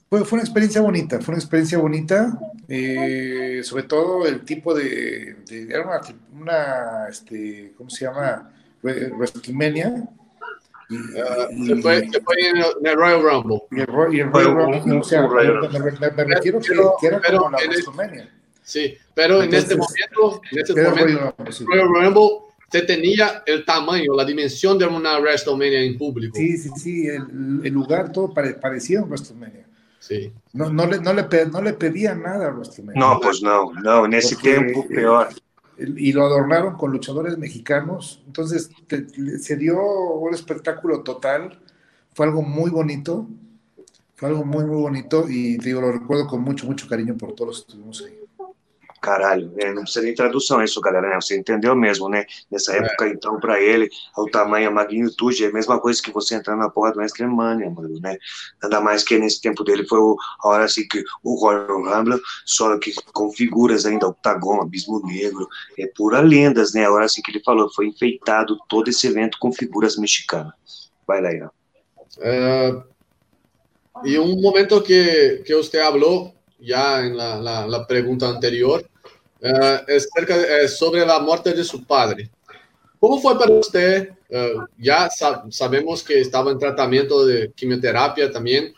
Fue, fue una experiencia bonita, fue una experiencia bonita, eh, sobre todo el tipo de, de era una, una, este, ¿cómo se llama? WrestleMania. Uh, se, fue, se fue en el Royal Rumble. Y el, y el Royal Rumble, o sea, me, me, me, refiero que, que, era pero como la WrestleMania. Sí, pero Entonces, en este momento, en este momento, Royal Rumble, se tenía el tamaño, la dimensión de una WrestleMania en público. Sí, sí, sí, el, el lugar todo pare, parecía un WrestleMania. Sí. No, no, le, no, le, no le pedía nada a WrestleMania. No, pues no, no, en ese Porque, tiempo peor. Y lo adornaron con luchadores mexicanos, entonces te, se dio un espectáculo total, fue algo muy bonito, fue algo muy, muy bonito y te digo, lo recuerdo con mucho, mucho cariño por todos los que estuvimos ahí. Caralho, né? não precisa nem tradução isso, galera, né? Você entendeu mesmo, né? Nessa época, é. então, para ele, o tamanho, a magnitude, é a mesma coisa que você entrar na porra do Mestre Mania, mano, né? Nada mais que nesse tempo dele foi a hora assim que o Royal Rumble, só que com figuras ainda, Octagon, Abismo Negro, é pura lendas, né? A hora assim que ele falou, foi enfeitado todo esse evento com figuras mexicanas. Vai lá. Uh, e um momento que, que você falou, já na la, anterior, uh, es cerca de, sobre la muerte de su padre. ¿Cómo fue para usted? Uh, ya sab sabemos que estaba en tratamiento de quimioterapia también.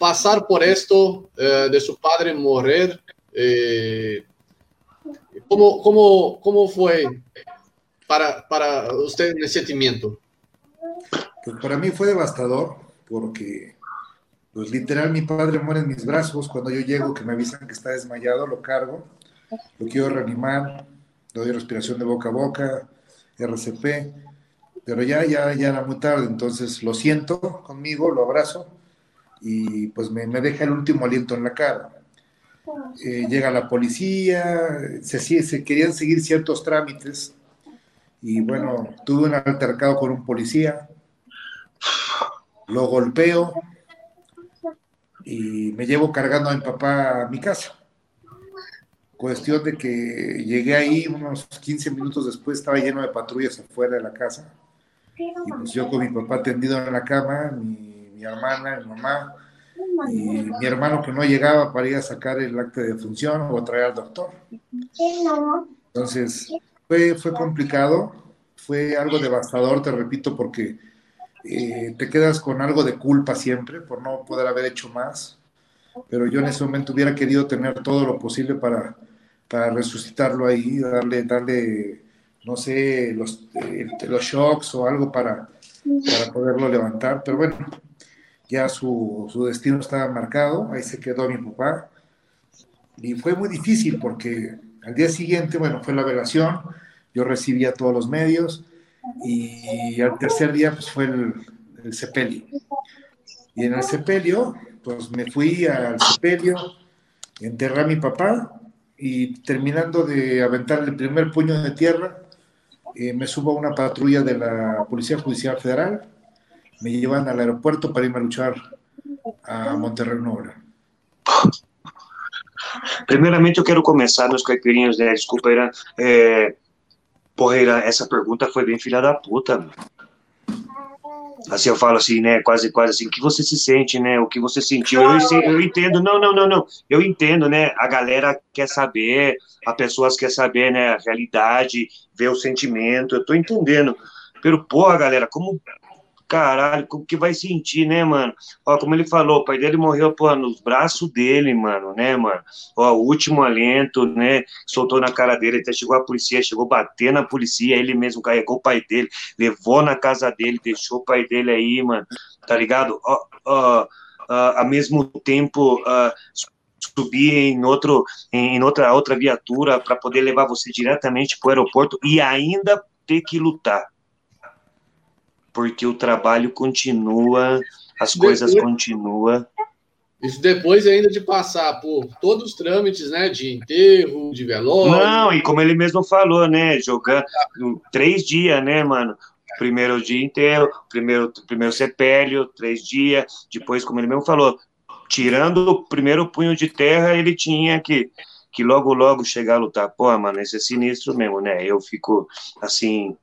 Pasar por esto de su padre morir, ¿cómo, cómo, ¿cómo fue para, para usted el sentimiento? Pues para mí fue devastador porque pues literal mi padre muere en mis brazos cuando yo llego que me avisan que está desmayado lo cargo lo quiero reanimar, doy respiración de boca a boca, RCP, pero ya, ya, ya era muy tarde, entonces lo siento conmigo, lo abrazo y pues me, me deja el último aliento en la cara. Eh, llega la policía, se, se querían seguir ciertos trámites y bueno, tuve un altercado con un policía, lo golpeo y me llevo cargando a mi papá a mi casa. Cuestión de que llegué ahí unos 15 minutos después, estaba lleno de patrullas afuera de la casa. Y pues yo con mi papá tendido en la cama, mi, mi hermana, mi mamá, y mi hermano que no llegaba para ir a sacar el acta de función o traer al doctor. Entonces, fue, fue complicado, fue algo devastador, te repito, porque eh, te quedas con algo de culpa siempre por no poder haber hecho más. Pero yo en ese momento hubiera querido tener todo lo posible para, para resucitarlo ahí, darle, darle no sé, los, eh, los shocks o algo para, para poderlo levantar. Pero bueno, ya su, su destino estaba marcado, ahí se quedó mi papá. Y fue muy difícil porque al día siguiente, bueno, fue la velación, yo recibía todos los medios y al tercer día pues fue el, el sepelio. Y en el sepelio, pues me fui al sepelio, enterré a mi papá y terminando de aventar el primer puño de tierra, eh, me subo a una patrulla de la Policía Judicial Federal, me llevan al aeropuerto para irme a luchar a Monterrey Nora. Primeiramente, eu quero começar, meus caipirinhos, né? Desculpa, era. É... Porra, era, essa pergunta foi bem filha da puta. Assim, eu falo assim, né? Quase, quase assim, o que você se sente, né? O que você sentiu. Eu, eu entendo, não, não, não, não. Eu entendo, né? A galera quer saber, a pessoas quer saber, né? A realidade, ver o sentimento. Eu tô entendendo. Pero, porra, galera, como caralho, como que vai sentir, né, mano? Ó, como ele falou, o pai dele morreu, pô, nos braços dele, mano, né, mano? Ó, o último alento, né, soltou na cara dele, até chegou a polícia, chegou a bater na polícia, ele mesmo carregou o pai dele, levou na casa dele, deixou o pai dele aí, mano, tá ligado? Ó, ó, ó ao mesmo tempo, uh, subir em outro em outra outra viatura para poder levar você diretamente para o aeroporto e ainda ter que lutar porque o trabalho continua, as depois, coisas continuam. Isso depois ainda de passar por todos os trâmites, né, de enterro, de velório. Não, e como ele mesmo falou, né, jogando três dias, né, mano, primeiro dia enterro, primeiro, primeiro sepélio, três dias, depois, como ele mesmo falou, tirando o primeiro punho de terra, ele tinha que, que logo, logo chegar a lutar. Pô, mano, esse é sinistro mesmo, né? Eu fico, assim,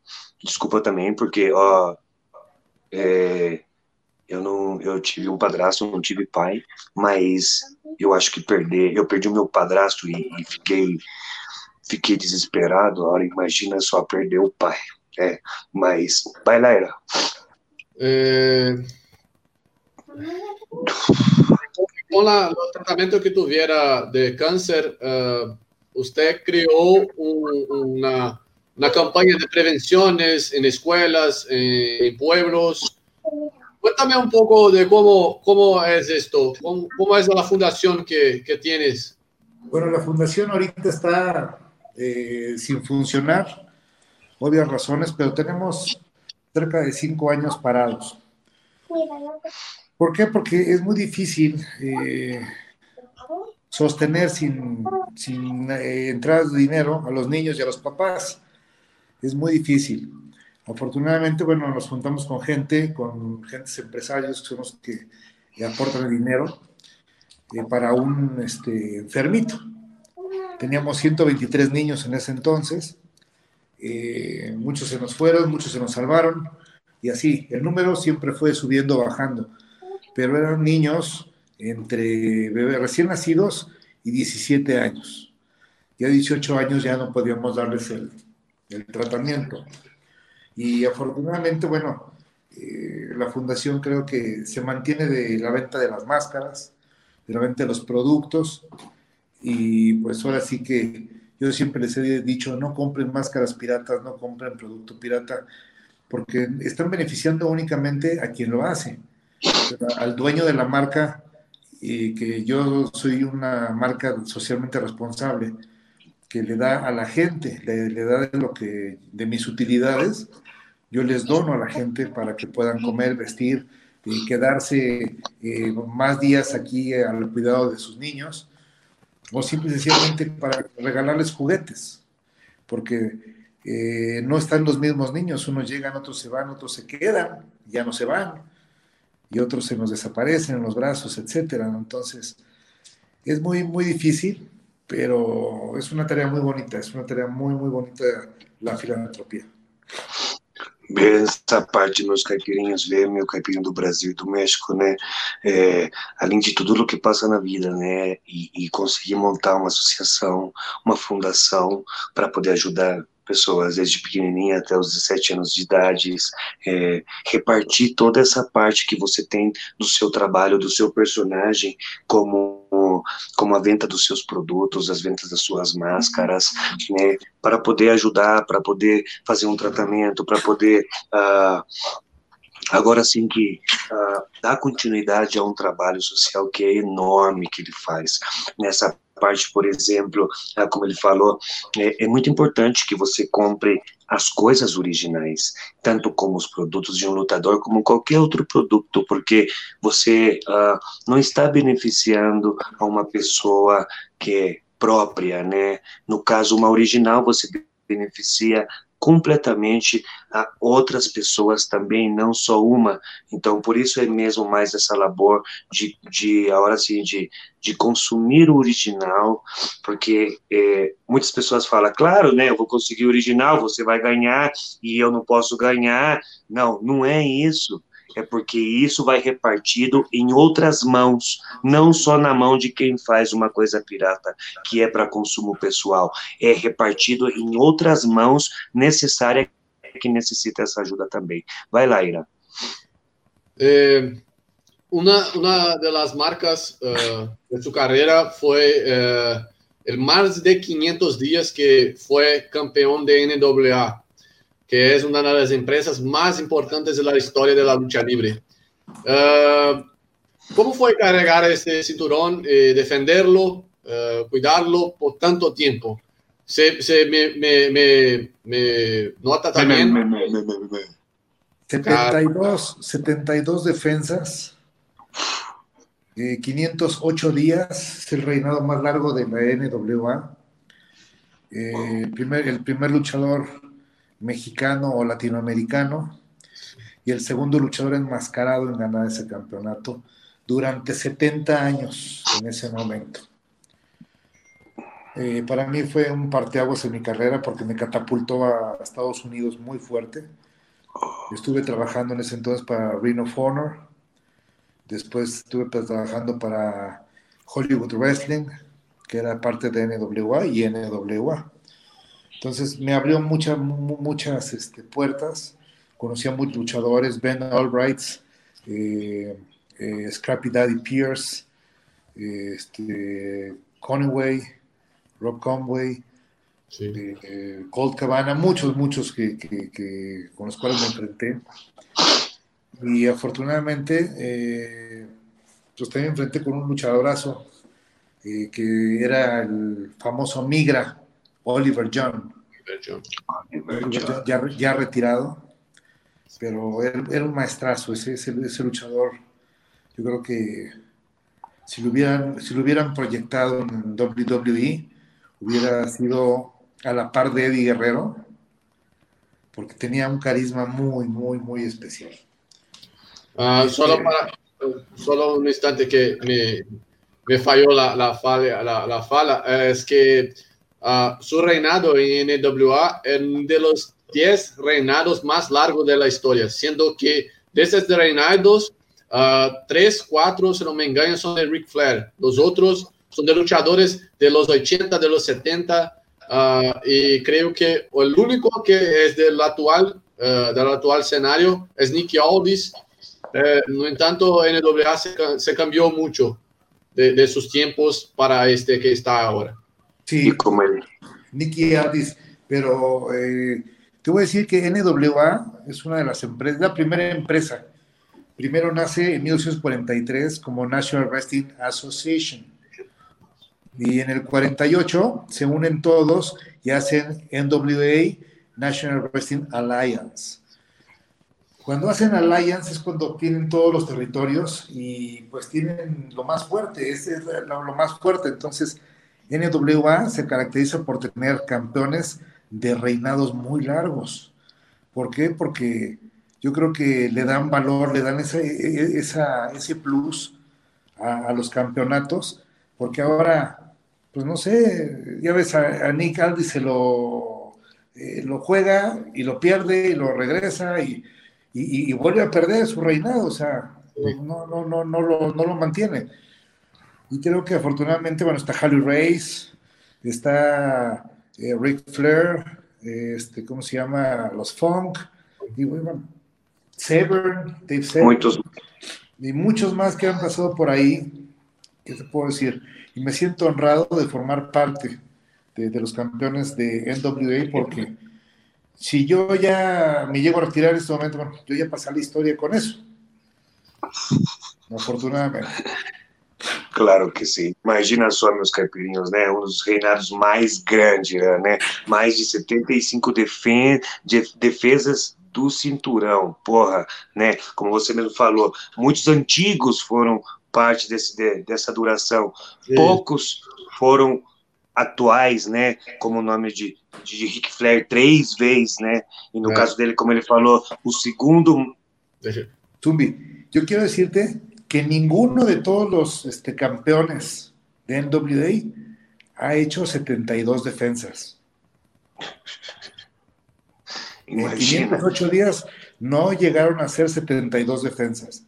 desculpa também, porque, ó, é, eu não, eu tive um padrasto, não tive pai, mas eu acho que perder, eu perdi o meu padrasto e, e fiquei, fiquei desesperado. Agora imagina só perder o pai, é, mas vai lá, era. É... Com o tratamento que tuviera de câncer, uh, você criou um, uma una campaña de prevenciones en escuelas, en pueblos. Cuéntame un poco de cómo, cómo es esto, cómo, cómo es la fundación que, que, tienes. Bueno, la fundación ahorita está eh, sin funcionar, obvias razones, pero tenemos cerca de cinco años parados. ¿Por qué? Porque es muy difícil eh, sostener sin, sin eh, dinero a los niños y a los papás es muy difícil. Afortunadamente, bueno, nos juntamos con gente, con gentes empresarios que son los que, aportan el dinero eh, para un este, enfermito. Teníamos 123 niños en ese entonces, eh, muchos se nos fueron, muchos se nos salvaron, y así, el número siempre fue subiendo, bajando, pero eran niños entre bebés recién nacidos y 17 años. Ya 18 años ya no podíamos darles el, el tratamiento. Y afortunadamente, bueno, eh, la fundación creo que se mantiene de la venta de las máscaras, de la venta de los productos, y pues ahora sí que yo siempre les he dicho, no compren máscaras piratas, no compren producto pirata, porque están beneficiando únicamente a quien lo hace, al dueño de la marca, y que yo soy una marca socialmente responsable, que le da a la gente, le, da de lo que, de mis utilidades, yo les dono a la gente para que puedan comer, vestir y quedarse eh, más días aquí al cuidado de sus niños, o simple sencillamente para regalarles juguetes, porque eh, no están los mismos niños, unos llegan, otros se van, otros se quedan, ya no se van, y otros se nos desaparecen en los brazos, etcétera. Entonces, es muy, muy difícil, pero es una tarea muy bonita, es una tarea muy, muy bonita la filantropia. ver essa parte meus caipirinhos, ver meu caipirinho do Brasil e do México, né? É, além de tudo o que passa na vida, né? E, e conseguir montar uma associação, uma fundação para poder ajudar pessoas desde pequenininha até os 17 anos de idade, é, repartir toda essa parte que você tem do seu trabalho, do seu personagem, como, como a venda dos seus produtos, as vendas das suas máscaras, né, para poder ajudar, para poder fazer um tratamento, para poder uh, agora sim que uh, dá continuidade a um trabalho social que é enorme que ele faz nessa parte, por exemplo, uh, como ele falou, é, é, muito importante que você compre as coisas originais, tanto como os produtos de um lutador, como qualquer outro produto, porque você uh, não está beneficiando a uma pessoa que é própria, né? No caso, uma original, você beneficia completamente a outras pessoas também, não só uma. Então, por isso é mesmo mais essa labor de, de a hora assim, de, de consumir o original, porque é, muitas pessoas falam, claro, né, eu vou conseguir o original, você vai ganhar e eu não posso ganhar. Não, não é isso é porque isso vai repartido em outras mãos, não só na mão de quem faz uma coisa pirata, que é para consumo pessoal, é repartido em outras mãos necessárias que necessita essa ajuda também. Vai lá, Ira. Eh, uma, das marcas uh, de sua carreira foi uh, el mais de 500 dias que foi campeão de NWA que es una de las empresas más importantes de la historia de la lucha libre. Uh, ¿Cómo fue cargar este cinturón, eh, defenderlo, uh, cuidarlo por tanto tiempo? Se, se me, me, me, me, nota también... 72, 72 defensas, eh, 508 días, es el reinado más largo de la NWA. Eh, el, primer, el primer luchador mexicano o latinoamericano y el segundo luchador enmascarado en ganar ese campeonato durante 70 años en ese momento. Eh, para mí fue un parteaguas en mi carrera porque me catapultó a Estados Unidos muy fuerte. Estuve trabajando en ese entonces para Ring of. Después estuve pues, trabajando para Hollywood Wrestling, que era parte de NWA y NWA. Entonces me abrió muchas, muchas este, puertas. Conocí a muchos luchadores, Ben Albright, eh, eh, Scrappy Daddy Pierce, este, Conway, Rob Conway, eh, Colt Cabana, muchos, muchos que, con los cuales me enfrenté. Y afortunadamente, pues también me enfrenté con un luchadorazo que era el famoso Migra, Oliver John. Ya, retirado, pero era, un maestrazo, ese, ese, luchador. Yo creo que si lo hubieran, si lo hubieran proyectado en WWE, hubiera sido a la par de Eddie Guerrero, porque tenía un carisma muy, muy, muy especial. Ah, solo, este, para, solo un instante que me, me falló la, la, la, la fala, es que Uh, su reinado en NWA es de los 10 reinados más largos de la historia, siendo que de esos reinados, uh, 3, 4, si no me engaño, son de Ric Flair. Los otros son de luchadores de los 80, de los 70, uh, y creo que el único que es del actual, uh, del actual escenario es Nicky Aldis. Eh, no en tanto, NWA se, cambió mucho de sus tiempos para este que está ahora. Sí, Nicky Aldis, pero eh, te voy a decir que NWA es una de las empresas, la primera empresa. Primero nace en 1943 como National Wrestling Association. Y en el 48 se unen todos y hacen NWA, National Wrestling Alliance. Cuando hacen Alliance es cuando tienen todos los territorios y pues tienen lo más fuerte, es lo, lo más fuerte. Entonces, NWA se caracteriza por tener campeones de reinados muy largos. ¿Por qué? Porque yo creo que le dan valor, le dan ese, esa, ese plus a, los campeonatos, porque ahora, pues no sé, ya ves, a, Nick Aldi se lo, eh, lo juega y lo pierde y lo regresa y, vuelve a perder su reinado, o sea, no, no, no, no, lo, no lo mantiene. Y creo que afortunadamente, bueno, está Harley Race, está eh, Rick Flair, este, ¿cómo se llama? Los Funk, y bueno, Severn, Dave Severn. Muchos. Y muchos más que han pasado por ahí, ¿qué te puedo decir? Y me siento honrado de formar parte de, los campeones de NWA porque si yo ya me llego a retirar en este momento, bueno, yo ya pasé la historia con eso. *laughs* Afortunadamente. Claro que sim. Imagina só, meus caipirinhos, né? Um dos reinados mais grandes, né? Mais de 75 defen de defesas do cinturão, porra, né? Como você mesmo falou, muitos antigos foram parte desse, de, dessa duração. Sim. Poucos foram atuais, né? Como o nome de, de Ric Flair três vezes, né? E no é. caso dele, como ele falou, o segundo. Tumbi, eu quero dizer-te que ninguno de todos los este, campeones de NWA ha hecho 72 defensas. En 508 días no llegaron a ser 72 defensas.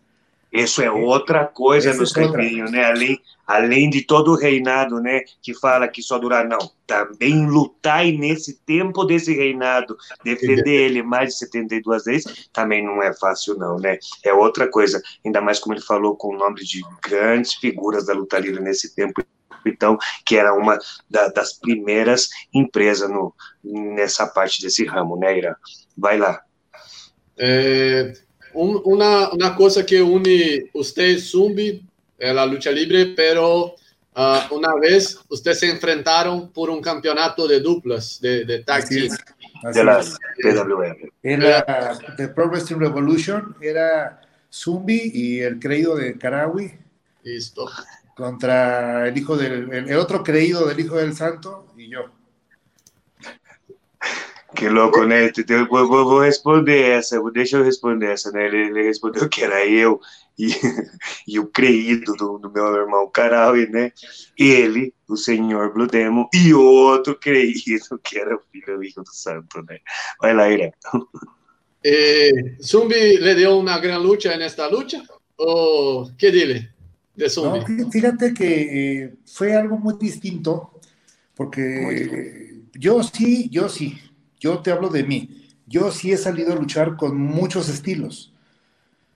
Isso é outra coisa, meus caipinhos, né? Além, além de todo o reinado, né? Que fala que só durar, não. Também lutar nesse tempo desse reinado, defender ele mais de 72 vezes, também não é fácil, não, né? É outra coisa. Ainda mais como ele falou com o nome de grandes figuras da luta livre nesse tempo então, que era uma da, das primeiras empresas no, nessa parte desse ramo, né, Ira? Vai lá. É, un, una, una, cosa que une usted, Zumbi, en la lucha libre, pero uh, una vez ustedes se enfrentaron por un campeonato de duplas, de, de tag team. De la PWR. Era de Pro Wrestling Revolution, era Zumbi y el creído de Karawi. Listo. Contra el hijo del el otro creído del hijo del santo y yo. Que louco, né? Vou, vou, responder essa, deixa eu responder essa, né? Ele, ele respondeu que era eu e, e *laughs* o creído do, do, meu irmão Caraui, né? Ele, o senhor Blue Demon, e outro creído *laughs* que era o filho do Hijo do Santo, né? Vai lá, Irã. Eh, ¿Zumbi le dio una gran lucha en esta lucha? ¿O qué dile de Zumbi? No, fíjate que eh, fue algo muy distinto, porque yo sí, yo sí, yo te hablo de mí. Yo sí he salido a luchar con muchos estilos,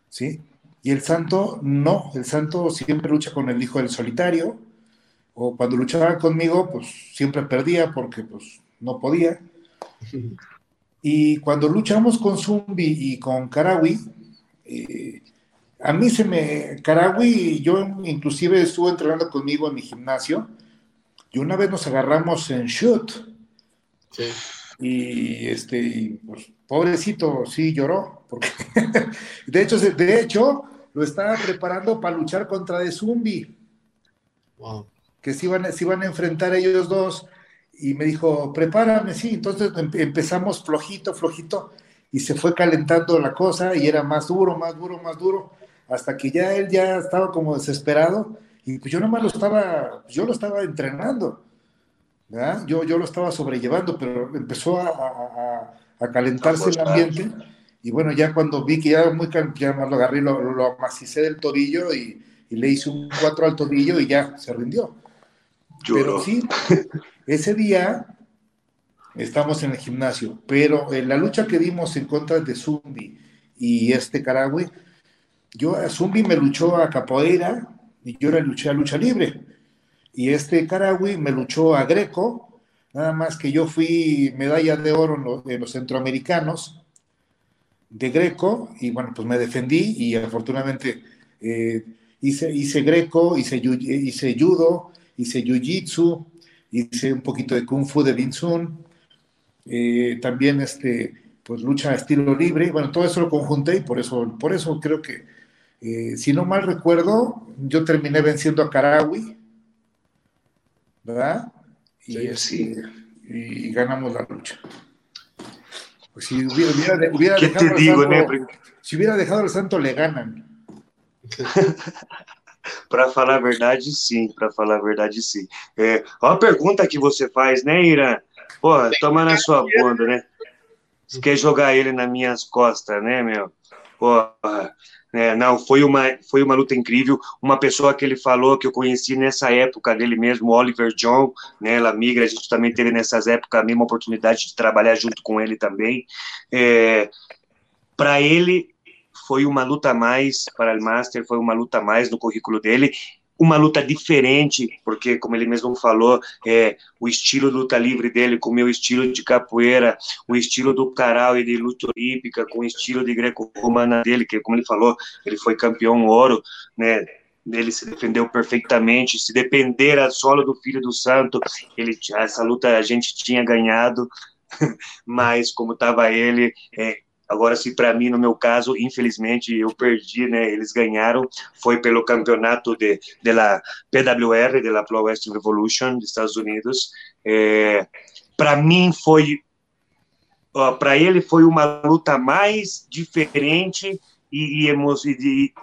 ¿sí? Y el santo no, el santo siempre lucha con el hijo del solitario, o cuando luchaba conmigo, pues siempre perdía porque pues no podía. *laughs* Y cuando luchamos con Zumbi y con Karawi, eh, a mí se me, Karawi, yo inclusive estuvo entrenando conmigo en mi gimnasio, y una vez nos agarramos en shoot. Sí. Y este, pues, pobrecito, sí lloró, porque *laughs* de hecho, de hecho, lo estaba preparando para luchar contra De Zumbi. Que se iban, se iban a enfrentar ellos dos. Y me dijo, prepárame, sí. Entonces empezamos flojito, flojito, y se fue calentando la cosa, y era más duro, más duro, más duro, hasta que ya él ya estaba como desesperado. Y pues yo nomás lo estaba, yo lo estaba entrenando. Yo, yo lo estaba sobrellevando, pero empezó a, calentarse el ambiente. Y bueno, ya cuando vi que ya muy ya lo agarré, lo, lo amacicé del tobillo y, le hice un cuatro al tobillo y ya se rindió. Pero sí, ese día estamos en el gimnasio, pero en la lucha que dimos en contra de Zumbi y este Caragüe, yo a Zumbi me luchó a capoeira y yo le luché a lucha libre. Y este Carawi me luchó a Greco, nada más que yo fui medalla de oro en los, centroamericanos de Greco, y bueno, pues me defendí y afortunadamente eh, hice, hice Greco, hice, hice Judo, hice Jiu-Jitsu, hice un poquito de Kung Fu de Binsun, eh, también este, pues lucha a estilo libre, bueno, todo eso lo conjunté y por eso, por eso creo que, eh, si no mal recuerdo, yo terminé venciendo a Carawi, ¿verdad? Y, sí, y, ganamos la lucha. Si hubiera, hubiera, ¿Qué dejado te digo, santo, Si hubiera dejado al santo, le ganan. *laughs* para falar a verdade, sim, para falar a verdade, sim. É, uma pergunta que você faz, né, Irã? Porra, toma na sua bunda, né? Você quer jogar ele nas minhas costas, né, meu? Porra, é, não, foi uma, foi uma luta incrível. Uma pessoa que ele falou que eu conheci nessa época dele mesmo, Oliver John, né? Ela migra, a gente também teve nessas épocas a mesma oportunidade de trabalhar junto com ele também. É, para ele, foi uma luta a mais, para o Master, foi uma luta a mais no currículo dele. Uma luta diferente, porque, como ele mesmo falou, é, o estilo de luta livre dele com o meu estilo de capoeira, o estilo do Caral e de luta olímpica, com o estilo de greco-romana dele, que, como ele falou, ele foi campeão ouro, né? Ele se defendeu perfeitamente. Se depender a solo do filho do santo, ele essa luta a gente tinha ganhado, *laughs* mas como estava ele, é, Agora, se para mim, no meu caso, infelizmente, eu perdi, né? Eles ganharam, foi pelo campeonato de, de la PWR, de la Pro Western Revolution, dos Estados Unidos. É, para mim, foi. Para ele, foi uma luta mais diferente e, e, e,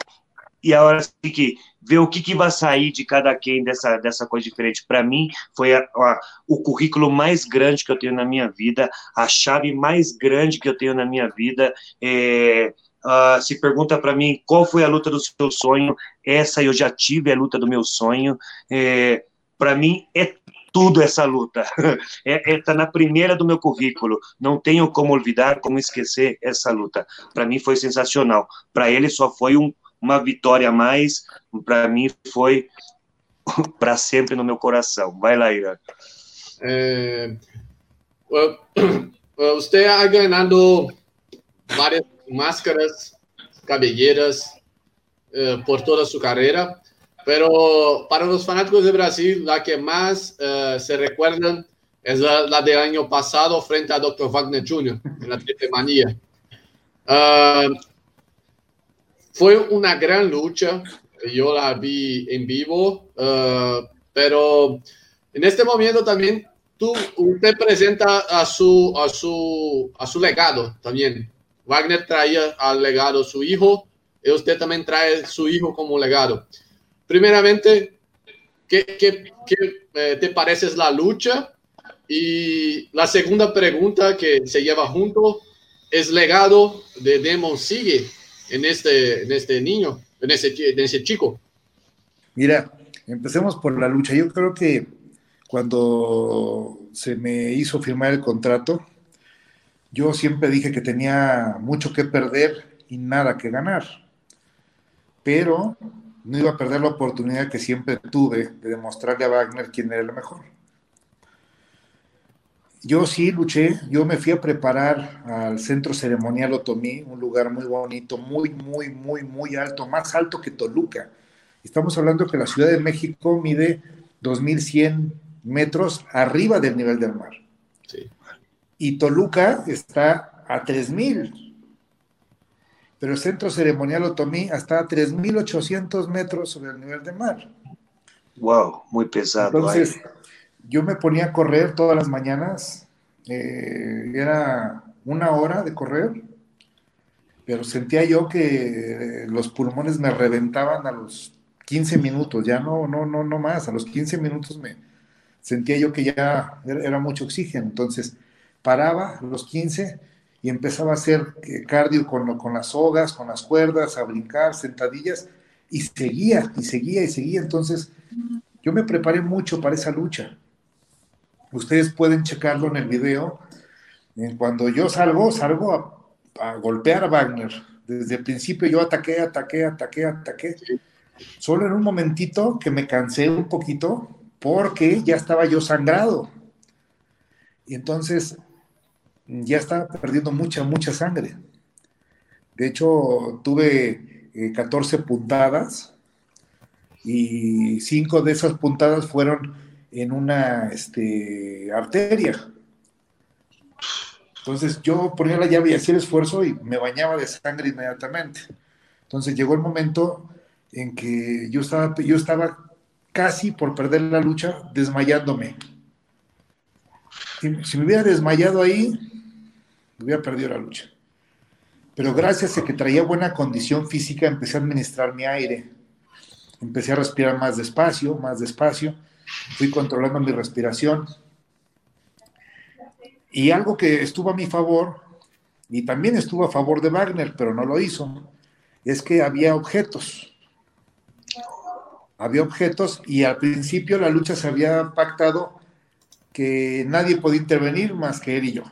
e a hora que ver o que, que vai sair de cada quem dessa, dessa coisa diferente. Para mim, foi a, a, o currículo mais grande que eu tenho na minha vida, a chave mais grande que eu tenho na minha vida. É, uh, se pergunta para mim qual foi a luta do seu sonho, essa eu já tive a luta do meu sonho. É, para mim, é tudo essa luta. *laughs* É, é, tá na primeira do meu currículo. Não tenho como olvidar, como esquecer essa luta. Para mim foi sensacional. Para ele só foi um, uma vitória a mais, para mim foi *laughs* para sempre no meu coração. Vai lá, Ira. É, você ha ganhado várias máscaras, cabelleiras eh, por toda sua carreira, pero para os fanáticos de Brasil, a que mais eh, se recuerdan é a de ano passado frente a Dr. Wagner Jr. na. Uh, Fue una gran lucha, yo la vi en vivo, uh, pero en este momento también tú, usted presenta a su, a su, a su legado también. Wagner traía al legado su hijo y usted también trae su hijo como legado. Primeramente, ¿qué, qué, qué eh, te parece la lucha? Y la segunda pregunta que se lleva junto es legado de Demon Sigue en este, en este niño, en ese, en ese chico? Mira, empecemos por la lucha. Yo creo que cuando se me hizo firmar el contrato, yo siempre dije que tenía mucho que perder y nada que ganar. Pero no iba a perder la oportunidad que siempre tuve de demostrarle a Wagner quién era el mejor. Yo sí luché, yo me fui a preparar al centro ceremonial Otomí, un lugar muy bonito, muy, muy, muy, muy alto, más alto que Toluca. Estamos hablando que la Ciudad de México mide 2.100 metros arriba del nivel del mar. Sí. Y Toluca está a 3.000. Pero el centro ceremonial Otomí está a 3.800 metros sobre el nivel del mar. Wow, muy pesado. Entonces, yo me ponía a correr todas las mañanas, eh, era una hora de correr, pero sentía yo que los pulmones me reventaban a los 15 minutos, ya no, no, no, no más, a los 15 minutos me sentía yo que ya era, mucho oxígeno, entonces paraba a los 15 y empezaba a hacer eh, cardio con, con las sogas, con las cuerdas, a brincar, sentadillas, y seguía, y seguía, y seguía, entonces yo me preparé mucho para esa lucha Ustedes pueden checarlo en el video. Cuando yo salgo, salgo a, golpear a Wagner. Desde el principio yo ataqué, ataqué, ataqué, ataqué. Solo en un momentito que me cansé un poquito porque ya estaba yo sangrado. Y entonces ya estaba perdiendo mucha, mucha sangre. De hecho, tuve 14 eh, puntadas y cinco de esas puntadas fueron en una este, arteria. Entonces yo ponía la llave y hacía el esfuerzo y me bañaba de sangre inmediatamente. Entonces llegó el momento en que yo estaba, yo estaba casi por perder la lucha desmayándome. Si, si me hubiera desmayado ahí, hubiera perdido la lucha. Pero gracias a que traía buena condición física, empecé a administrar mi aire. Empecé a respirar más despacio, más despacio fui controlando mi respiración. Y algo que estuvo a mi favor, y también estuvo a favor de Wagner, pero no lo hizo, es que había objetos. Había objetos y al principio la lucha se había pactado que nadie podía intervenir más que él y yo.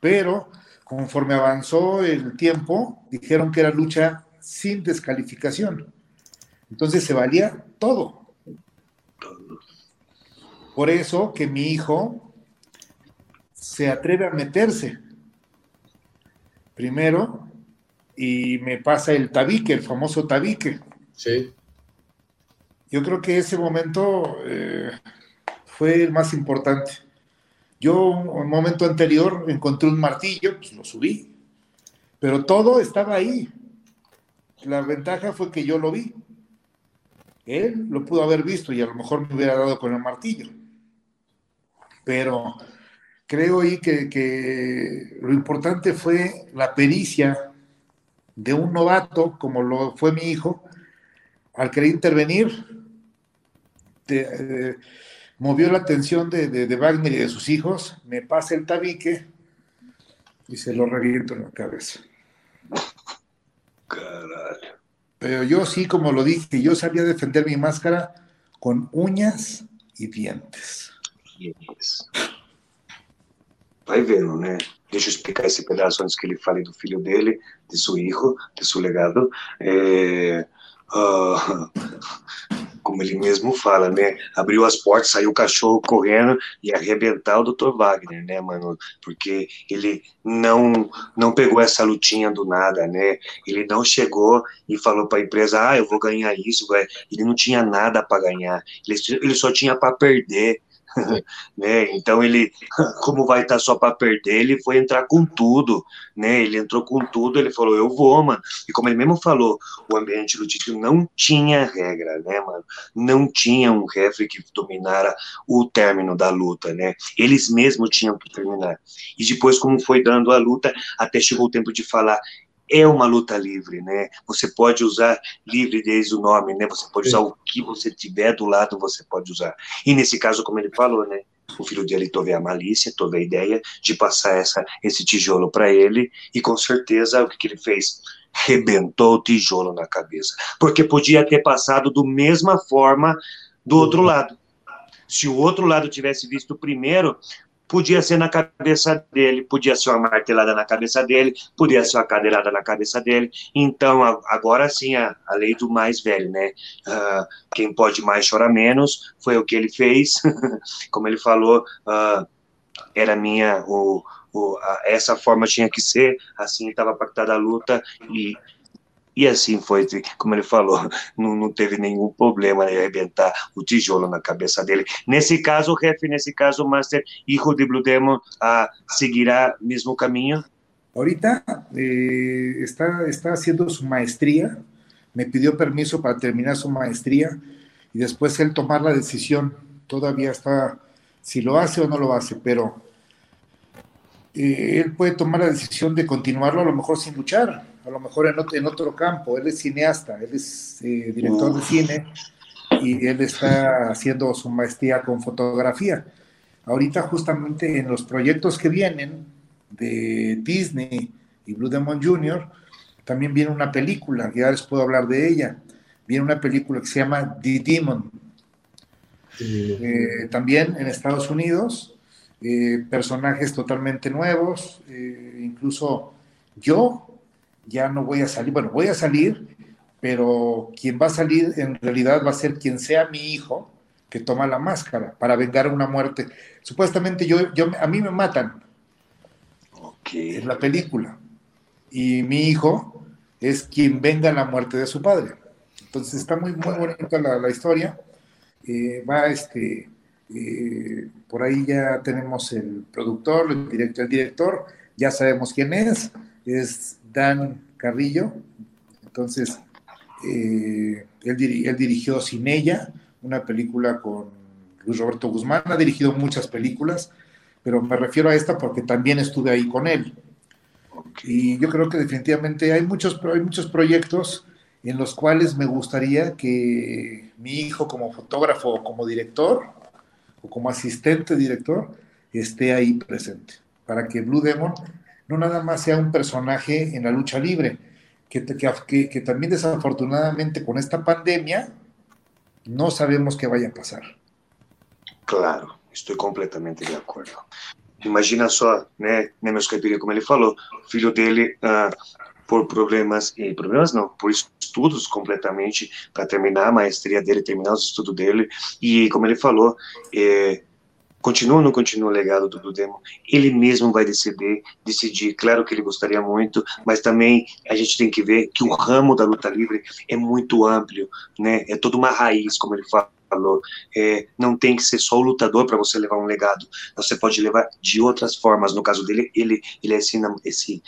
Pero conforme avanzó el tiempo, dijeron que era lucha sin descalificación. Entonces se valía todo Por eso que mi hijo se atreve a meterse. Primero, y me pasa el tabique, el famoso tabique. Sí. Yo creo que ese momento eh, fue el más importante. Yo, un momento anterior, encontré un martillo, pues lo subí, pero todo estaba ahí. La ventaja fue que yo lo vi. Él lo pudo haber visto y a lo mejor me hubiera dado con el martillo. Pero creo ahí que, que lo importante fue la pericia de un novato, como lo fue mi hijo, al querer intervenir, eh, movió la atención de, de, Wagner y de sus hijos, me pasa el tabique y se lo reviento en la cabeza. Pero yo sí, como lo dije, yo sabía defender mi máscara con uñas y dientes. Vai vendo, né? Deixa eu explicar esse pedaço antes que ele fale do filho dele, de seu filho, de seu legado. É, uh, *laughs* como ele mesmo fala, né? Abriu as portas, saiu o cachorro correndo e arrebentar o Dr. Wagner, né, mano? Porque ele não não pegou essa lutinha do nada, né? Ele não chegou e falou para a empresa, ah, eu vou ganhar isso, vai. Ele não tinha nada para ganhar, ele, ele só tinha para perder. *laughs* né? Então ele, *laughs* como vai estar só para perder, ele foi entrar com tudo, né? Ele entrou com tudo, ele falou, eu vou, mano. E como ele mesmo falou, o ambiente do título não tinha regra, né, mano? Não tinha um refre que dominara o término da luta, né? Eles mesmos tinham que terminar. E depois, como foi dando a luta, até chegou o tempo de falar, é uma luta livre, né? Você pode usar livre desde o nome, né? Você pode usar o que você tiver do lado, você pode usar. E nesse caso, como ele falou, né? O filho dele teve a malícia, teve a ideia de passar essa, esse tijolo para ele, e com certeza o que, que ele fez? Rebentou o tijolo na cabeça. Porque podia ter passado do mesma forma do outro lado. Se o outro lado tivesse visto primeiro, podia ser na cabeça dele, podia ser uma martelada na cabeça dele, podia ser uma cadeirada na cabeça dele. Então, agora sim, a, a lei do mais velho, né? Uh, quem pode mais chora menos, foi o que ele fez. *laughs* Como ele falou, uh, era minha, o, o, a, essa forma tinha que ser, assim estava pactada a luta, e e assim foi, como ele falou, *laughs* não, não teve nenhum problema de arrebentar o tijolo na cabeça dele. Nesse caso, jefe, nesse caso, Master, hijo de Blue Demon, uh, seguirá o mesmo caminho? Ahorita eh, está, está haciendo su maestría, me pidió permiso para terminar su maestría y después él tomar la decisión. Todavía está, si lo hace o no lo hace, pero eh, él puede tomar la decisión de continuarlo a lo mejor sin luchar a lo mejor en otro, en otro campo. Él es cineasta, él es eh, director de cine y él está haciendo su maestría con fotografía. Ahorita justamente en los proyectos que vienen de Disney y Blue Demon Jr., también viene una película, ya les puedo hablar de ella. Viene una película que se llama The Demon. Eh, también en Estados Unidos, eh, personajes totalmente nuevos, incluso yo ya no voy a salir, bueno, voy a salir, pero quien va a salir en realidad va a ser quien sea mi hijo que toma la máscara para vengar una muerte. Supuestamente yo, yo a mí me matan okay. en la película y mi hijo es quien venga la muerte de su padre. Entonces está muy, muy bonita la, la historia. Eh, va este, eh, por ahí ya tenemos el productor, el director, el director, ya sabemos quién es, es Dan Carrillo. Entonces, eh, él, dirigió Sin ella, una película con Luis Roberto Guzmán. Ha dirigido muchas películas, pero me refiero a esta porque también estuve ahí con él. Y yo creo que definitivamente hay muchos, hay muchos proyectos en los cuales me gustaría que mi hijo como fotógrafo o como director o como asistente director esté ahí presente, para que Blue Demon no nada más sea un personaje en la lucha libre, que, que, también desafortunadamente con esta pandemia no sabemos qué vaya a pasar. Claro, estou completamente de acordo. Imagina só, né, meus como ele falou, o filho dele uh, por problemas, e problemas não, por estudos completamente, para terminar a maestria dele, terminar os estudos dele, e como ele falou, é, continua ou não continua o legado do Blue Demon, ele mesmo vai decidir, decidir, claro que ele gostaria muito, mas também a gente tem que ver que o ramo da luta livre é muito amplo, né, é toda uma raiz, como ele fala, falou, é, não tem que ser só o lutador para você levar um legado, você pode levar de outras formas, no caso dele, ele, ele é esse, *laughs* esse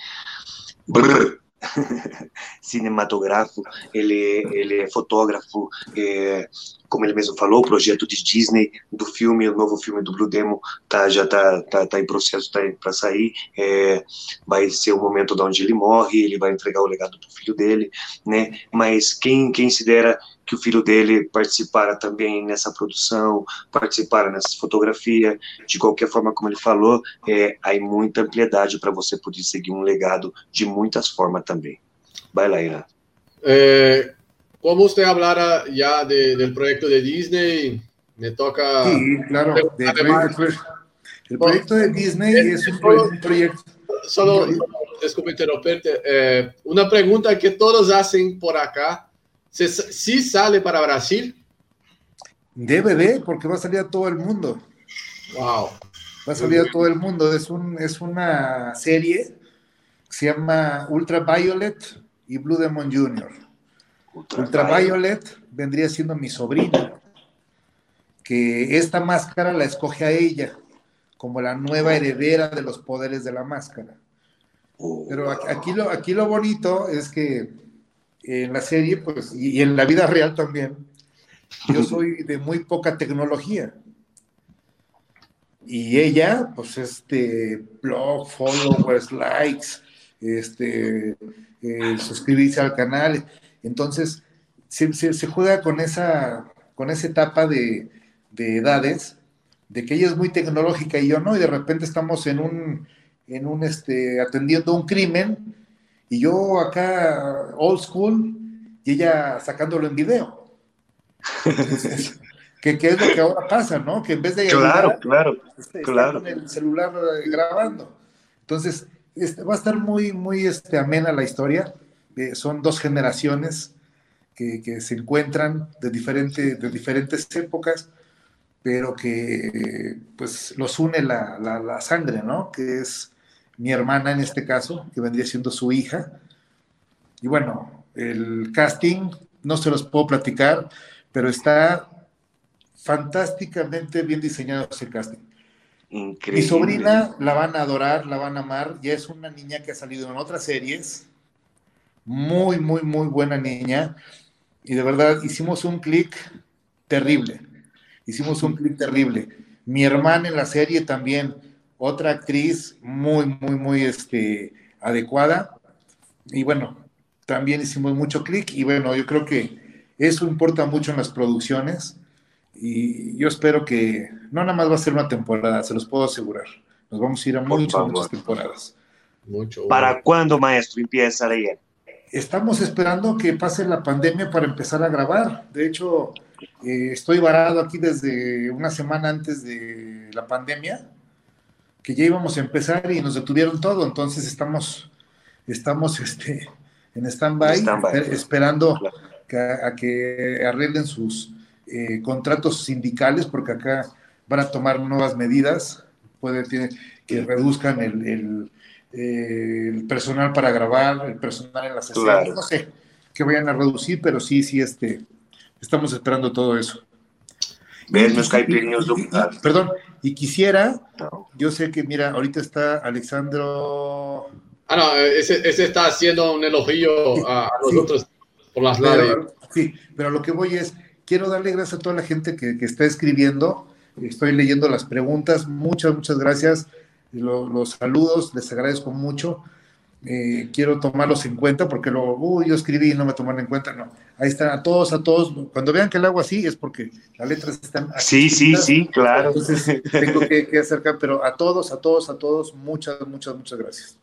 brrr, *laughs* cinematográfico, ele, ele é fotógrafo, é, como ele mesmo falou, o projeto de Disney do filme, o novo filme do Blue Demon tá, já está tá, tá em processo tá para sair, é, vai ser o momento de onde ele morre, ele vai entregar o legado do filho dele, né, mas quem, quem se dera que o filho dele participara também nessa produção, participara nessa fotografia, de qualquer forma, como ele falou, é, há muita ampliedade para você poder seguir um legado de muitas formas também. Vai lá, Ira. É, como você hablara já de, del proyecto de Disney, me toca... Sí, claro, de el proyecto de Disney es un, un proyecto... Solo, desculpe interrumpirte, eh, una pregunta que todos hacen por acá, ¿sí sale para Brasil? DVD, porque va a salir a todo el mundo. Wow. Va a salir a todo el mundo. Es, un, es una serie que se llama Ultraviolet y Blue Demon Jr. Ultraviolet vendría siendo mi sobrina, que esta máscara la escoge a ella como la nueva heredera de los poderes de la máscara. Pero aquí lo, aquí lo bonito es que en la serie, pues, y, en la vida real también, yo soy de muy poca tecnología. Y ella, pues, este, blog, followers, likes, este, eh, suscribirse al canal. Entonces, se, se, juega con esa, con esa etapa de, de, edades, de que ella es muy tecnológica y yo no, y de repente estamos en un, en un este, atendiendo un crimen, y yo acá, old school, y ella sacándolo en video. ¿qué, *laughs* ¿qué, es lo que ahora pasa, no? Que en vez de... Claro, claro, este, claro. Con el celular eh, grabando. Entonces, este, va a estar muy, muy este, amena la historia son dos generaciones que, que, se encuentran de, diferente, de diferentes épocas, pero que pues los une la, la, la, sangre, ¿no? Que es mi hermana en este caso, que vendría siendo su hija. Y bueno, el casting, no se los puedo platicar, pero está fantásticamente bien diseñado ese casting. Increíble. Mi sobrina la van a adorar, la van a amar, ya es una niña que ha salido en otras series, muy, muy, muy buena niña. Y de verdad hicimos un clic terrible. Hicimos un clic terrible. Mi hermana en la serie también, otra actriz muy, muy, muy este, adecuada. Y bueno, también hicimos mucho clic. Y bueno, yo creo que eso importa mucho en las producciones. Y yo espero que no nada más va a ser una temporada, se los puedo asegurar. Nos vamos a ir a muchas, muchas temporadas. Mucho, ¿Para cuándo, maestro, empieza a leer? estamos esperando que pase la pandemia para empezar a grabar. De hecho, eh, estoy varado aquí desde una semana antes de la pandemia, que ya íbamos a empezar y nos detuvieron todo. Entonces estamos, estamos este, en stand-by, esperando que, a, que arreglen sus eh, contratos sindicales, porque acá van a tomar nuevas medidas, puede que reduzcan el eh, el personal para grabar, el personal en las escenas, no sé, que vayan a reducir, pero sí, sí, este, estamos esperando todo eso. Perdón, y quisiera, yo sé que, mira, ahorita está Alexandro. Ah, no, ese, ese está haciendo un elogio a, nosotros por las lares. Sí, pero lo que voy es, quiero darle gracias a toda la gente que, que está escribiendo. Estoy leyendo las preguntas. Muchas, muchas gracias los saludos, les agradezco mucho. Eh, quiero tomarlos en cuenta porque luego, uy, yo escribí y no me tomaron en cuenta. No, ahí están a todos, a todos. Cuando vean que el agua así es porque las letras están. Sí, sí, sí, claro. Entonces tengo que, que, acercar, pero a todos, a todos, a todos, muchas, muchas, muchas gracias.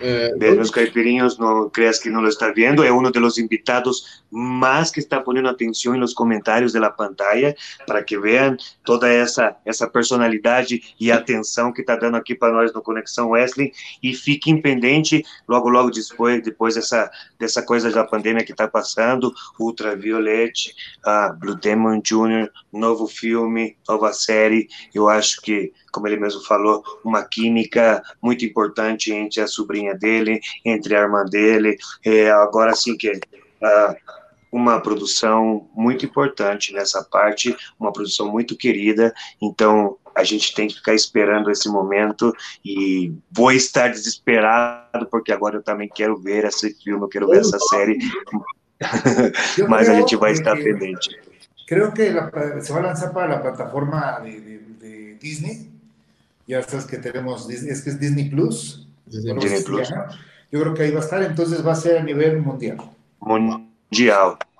Eh, de los caipirinhos, no creas que no lo estás viendo, es uno de los invitados mas que está poniendo atención en los comentarios de la pantalla para que vean toda essa essa personalidade e atenção que está dando aqui para nós no Conexão Wesley e fiquem pendente logo logo depois depois dessa dessa coisa da pandemia que está passando, Ultraviolete, uh, Blue Demon Jr., novo filme, nova série, eu acho que como ele mesmo falou, uma química muito importante entre a sobrinha dele, entre a irmã dele, é, agora sim que uh, uma produção muito importante nessa parte, uma produção muito querida, então a gente tem que ficar esperando esse momento e vou estar desesperado porque agora eu também quero ver esse filme, eu quero ver essa série, *laughs* mas a gente vai estar pendente. Creo que se vai lançar para a plataforma de, de, de Disney, ya sabes que tenemos, es que es Disney Plus. Disney, Disney Plus. Yo creo que ahí va a estar, entonces va a ser a nivel mundial. Mundial.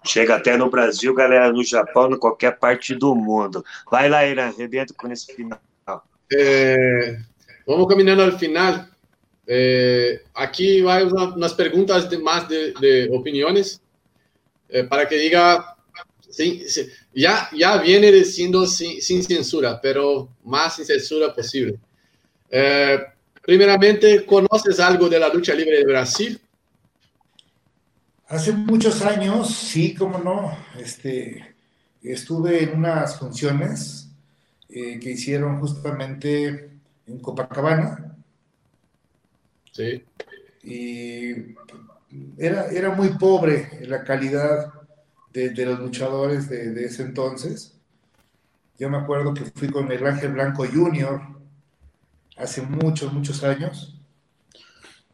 Chega até no Brasil, galera, no Japão, em qualquer parte do mundo. Vai lá, Irã, arrebenta com esse final. É, vamos caminhando ao final. É, aqui vai umas perguntas de, mais de, de opiniões é, para que diga Sim, sim, ya, ya viene diciendo sin, sin censura, pero más sin censura posible. Eh, primeramente, ¿conoces algo de la lucha libre de Brasil? Hace muchos años, sí, cómo no, este, estuve en unas funciones eh, que hicieron justamente en Copacabana. Sí. Y era, era muy pobre la calidad de, los luchadores de, ese entonces. Yo me acuerdo que fui con el Ángel Blanco Junior hace muchos, muchos años.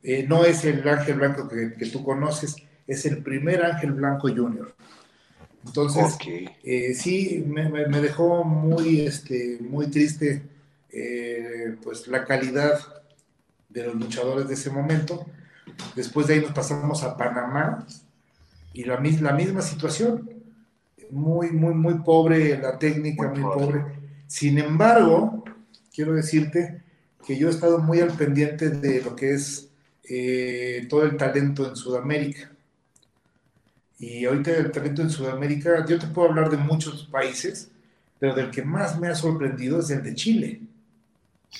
Eh, no es el Ángel Blanco que, tú conoces, es el primer Ángel Blanco Junior. Entonces, eh, sí, me, dejó muy, este, muy triste eh, pues la calidad de los luchadores de ese momento. Después de ahí nos pasamos a Panamá, y la, la misma situación, muy, muy, muy pobre la técnica, muy, pobre. Sin embargo, quiero decirte que yo he estado muy al pendiente de lo que es eh, todo el talento en Sudamérica. Y ahorita el talento en Sudamérica, yo te puedo hablar de muchos países, pero del que más me ha sorprendido es el de Chile.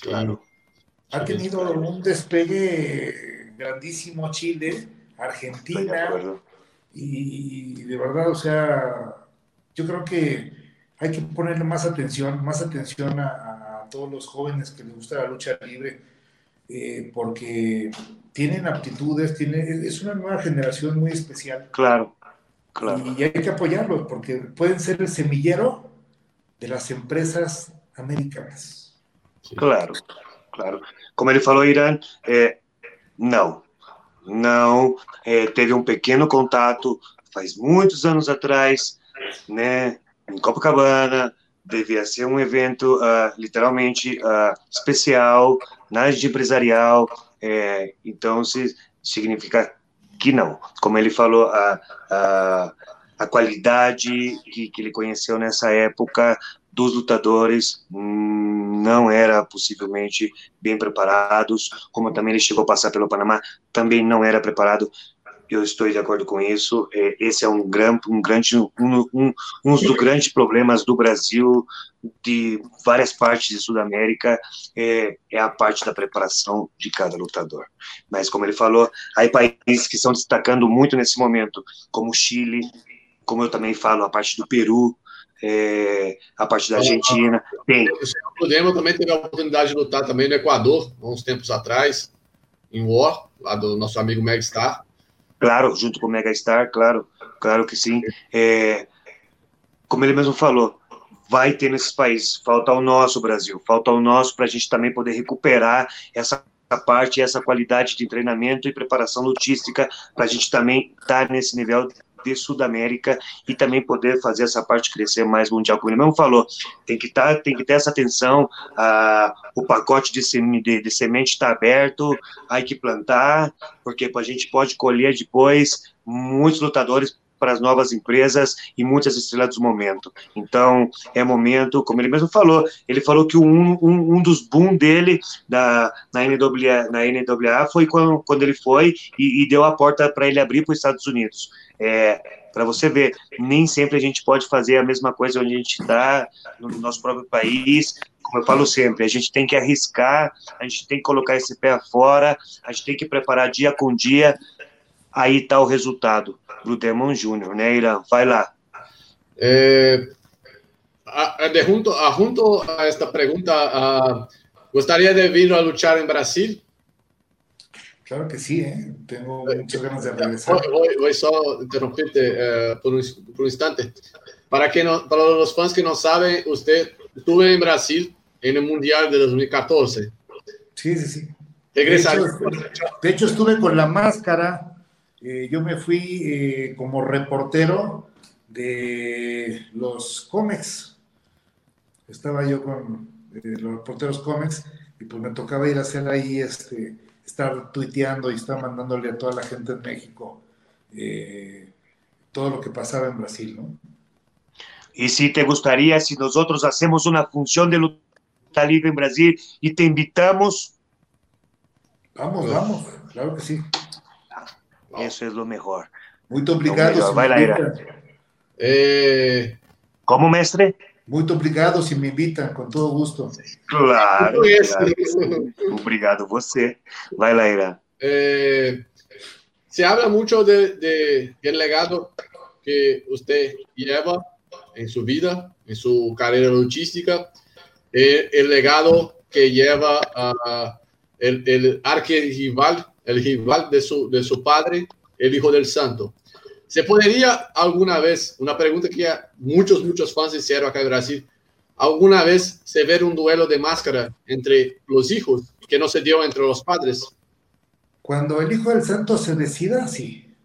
Claro. Ha tenido un despegue grandísimo Chile, Argentina, y, de verdad, o sea, yo creo que hay que ponerle más atención, más atención a, todos los jóvenes que les gusta la lucha libre, eh, porque tienen aptitudes, tiene, es una nueva generación muy especial. Claro, claro. Y hay que apoyarlos, porque pueden ser el semillero de las empresas americanas. Claro, claro. Como ele falou, Irã, é, não, não é, teve um pequeno contato faz muitos anos atrás, né, em Copacabana, devia ser um evento uh, literalmente uh, especial, nada de empresarial, é, então se, significa que não. Como ele falou, a, a, a qualidade que, que ele conheceu nessa época dos lutadores hum, não era possivelmente bem preparados, como também ele chegou a passar pelo Panamá, também não era preparado. Eu estou de acordo com isso. É, esse é um grande, um grande, um, um, um dos grandes problemas do Brasil, de várias partes de Sudamérica, é, é a parte da preparação de cada lutador. Mas como ele falou, há países que estão destacando muito nesse momento, como o Chile, como eu também falo, a parte do Peru, é, a parte da Argentina. Tem. O Demo também teve a oportunidade de lutar também no Equador, há uns tempos atrás, em War, lá do nosso amigo Megastar. Claro, junto com o Megastar, claro, claro que sim. É, como ele mesmo falou, vai ter nesses países. Falta o nosso Brasil, falta o nosso para a gente também poder recuperar essa parte, essa qualidade de treinamento e preparação logística para a gente também estar tá nesse nível de Sudamérica e também poder fazer essa parte crescer mais mundial. Como ele mesmo falou, tem que, tá, tem que ter essa atenção, ah, o pacote de, de, de semente está aberto, há que plantar, porque a gente pode colher depois muitos lutadores para as novas empresas e muitas estrelas do momento. Então, é momento, como ele mesmo falou, ele falou que um, um, um dos boom dele da, na, NWA, na NWA foi quando, quando ele foi e, e deu a porta para ele abrir para os Estados Unidos. É, para você ver, nem sempre a gente pode fazer a mesma coisa onde a gente está, no nosso próprio país. Como eu falo sempre, a gente tem que arriscar, a gente tem que colocar esse pé fora, a gente tem que preparar dia com dia. Aí está o resultado do Demon Júnior, né, Irã? Vai lá. É, a, junto, a, junto a esta pergunta, uh, ¿gostaría de vir a luchar em Brasil? Claro que sí, ¿eh? tengo muchas ganas de regresar. Voy, voy solo interrumpirte eh, por, un, por, un, instante. Para, que no, para los fans que no saben, usted estuvo en Brasil en el Mundial de 2014. Sí, sí, sí. De hecho, de hecho, estuve con la máscara. Eh, yo me fui eh, como reportero de los cómics. Estaba yo con eh, los reporteros cómics y pues me tocaba ir a hacer ahí este estar tuiteando y estar mandándole a toda la gente en México eh, todo lo que pasaba en Brasil, ¿no? Y si te gustaría, si nosotros hacemos una función de lucha libre en Brasil y te invitamos. Vamos, vamos, claro que sí. Eso es lo mejor. Muy obrigado. eh... ¿Cómo, mestre? Muy obrigado si me invitan, con todo gusto. Claro. claro. Obrigado você. Vai lá, Ira. Eh, se habla mucho del de, de legado que usted lleva en su vida, en su carrera luchística, eh, el legado que lleva uh, el, el arquirrival, el rival de su, de su padre, el Hijo del Santo. ¿Se podría alguna vez, una pregunta que muchos, muchos fans hicieron acá en Brasil, alguna vez se ver un duelo de máscara entre los hijos que no se dio entre los padres? Cuando el Hijo del Santo se decida, sí.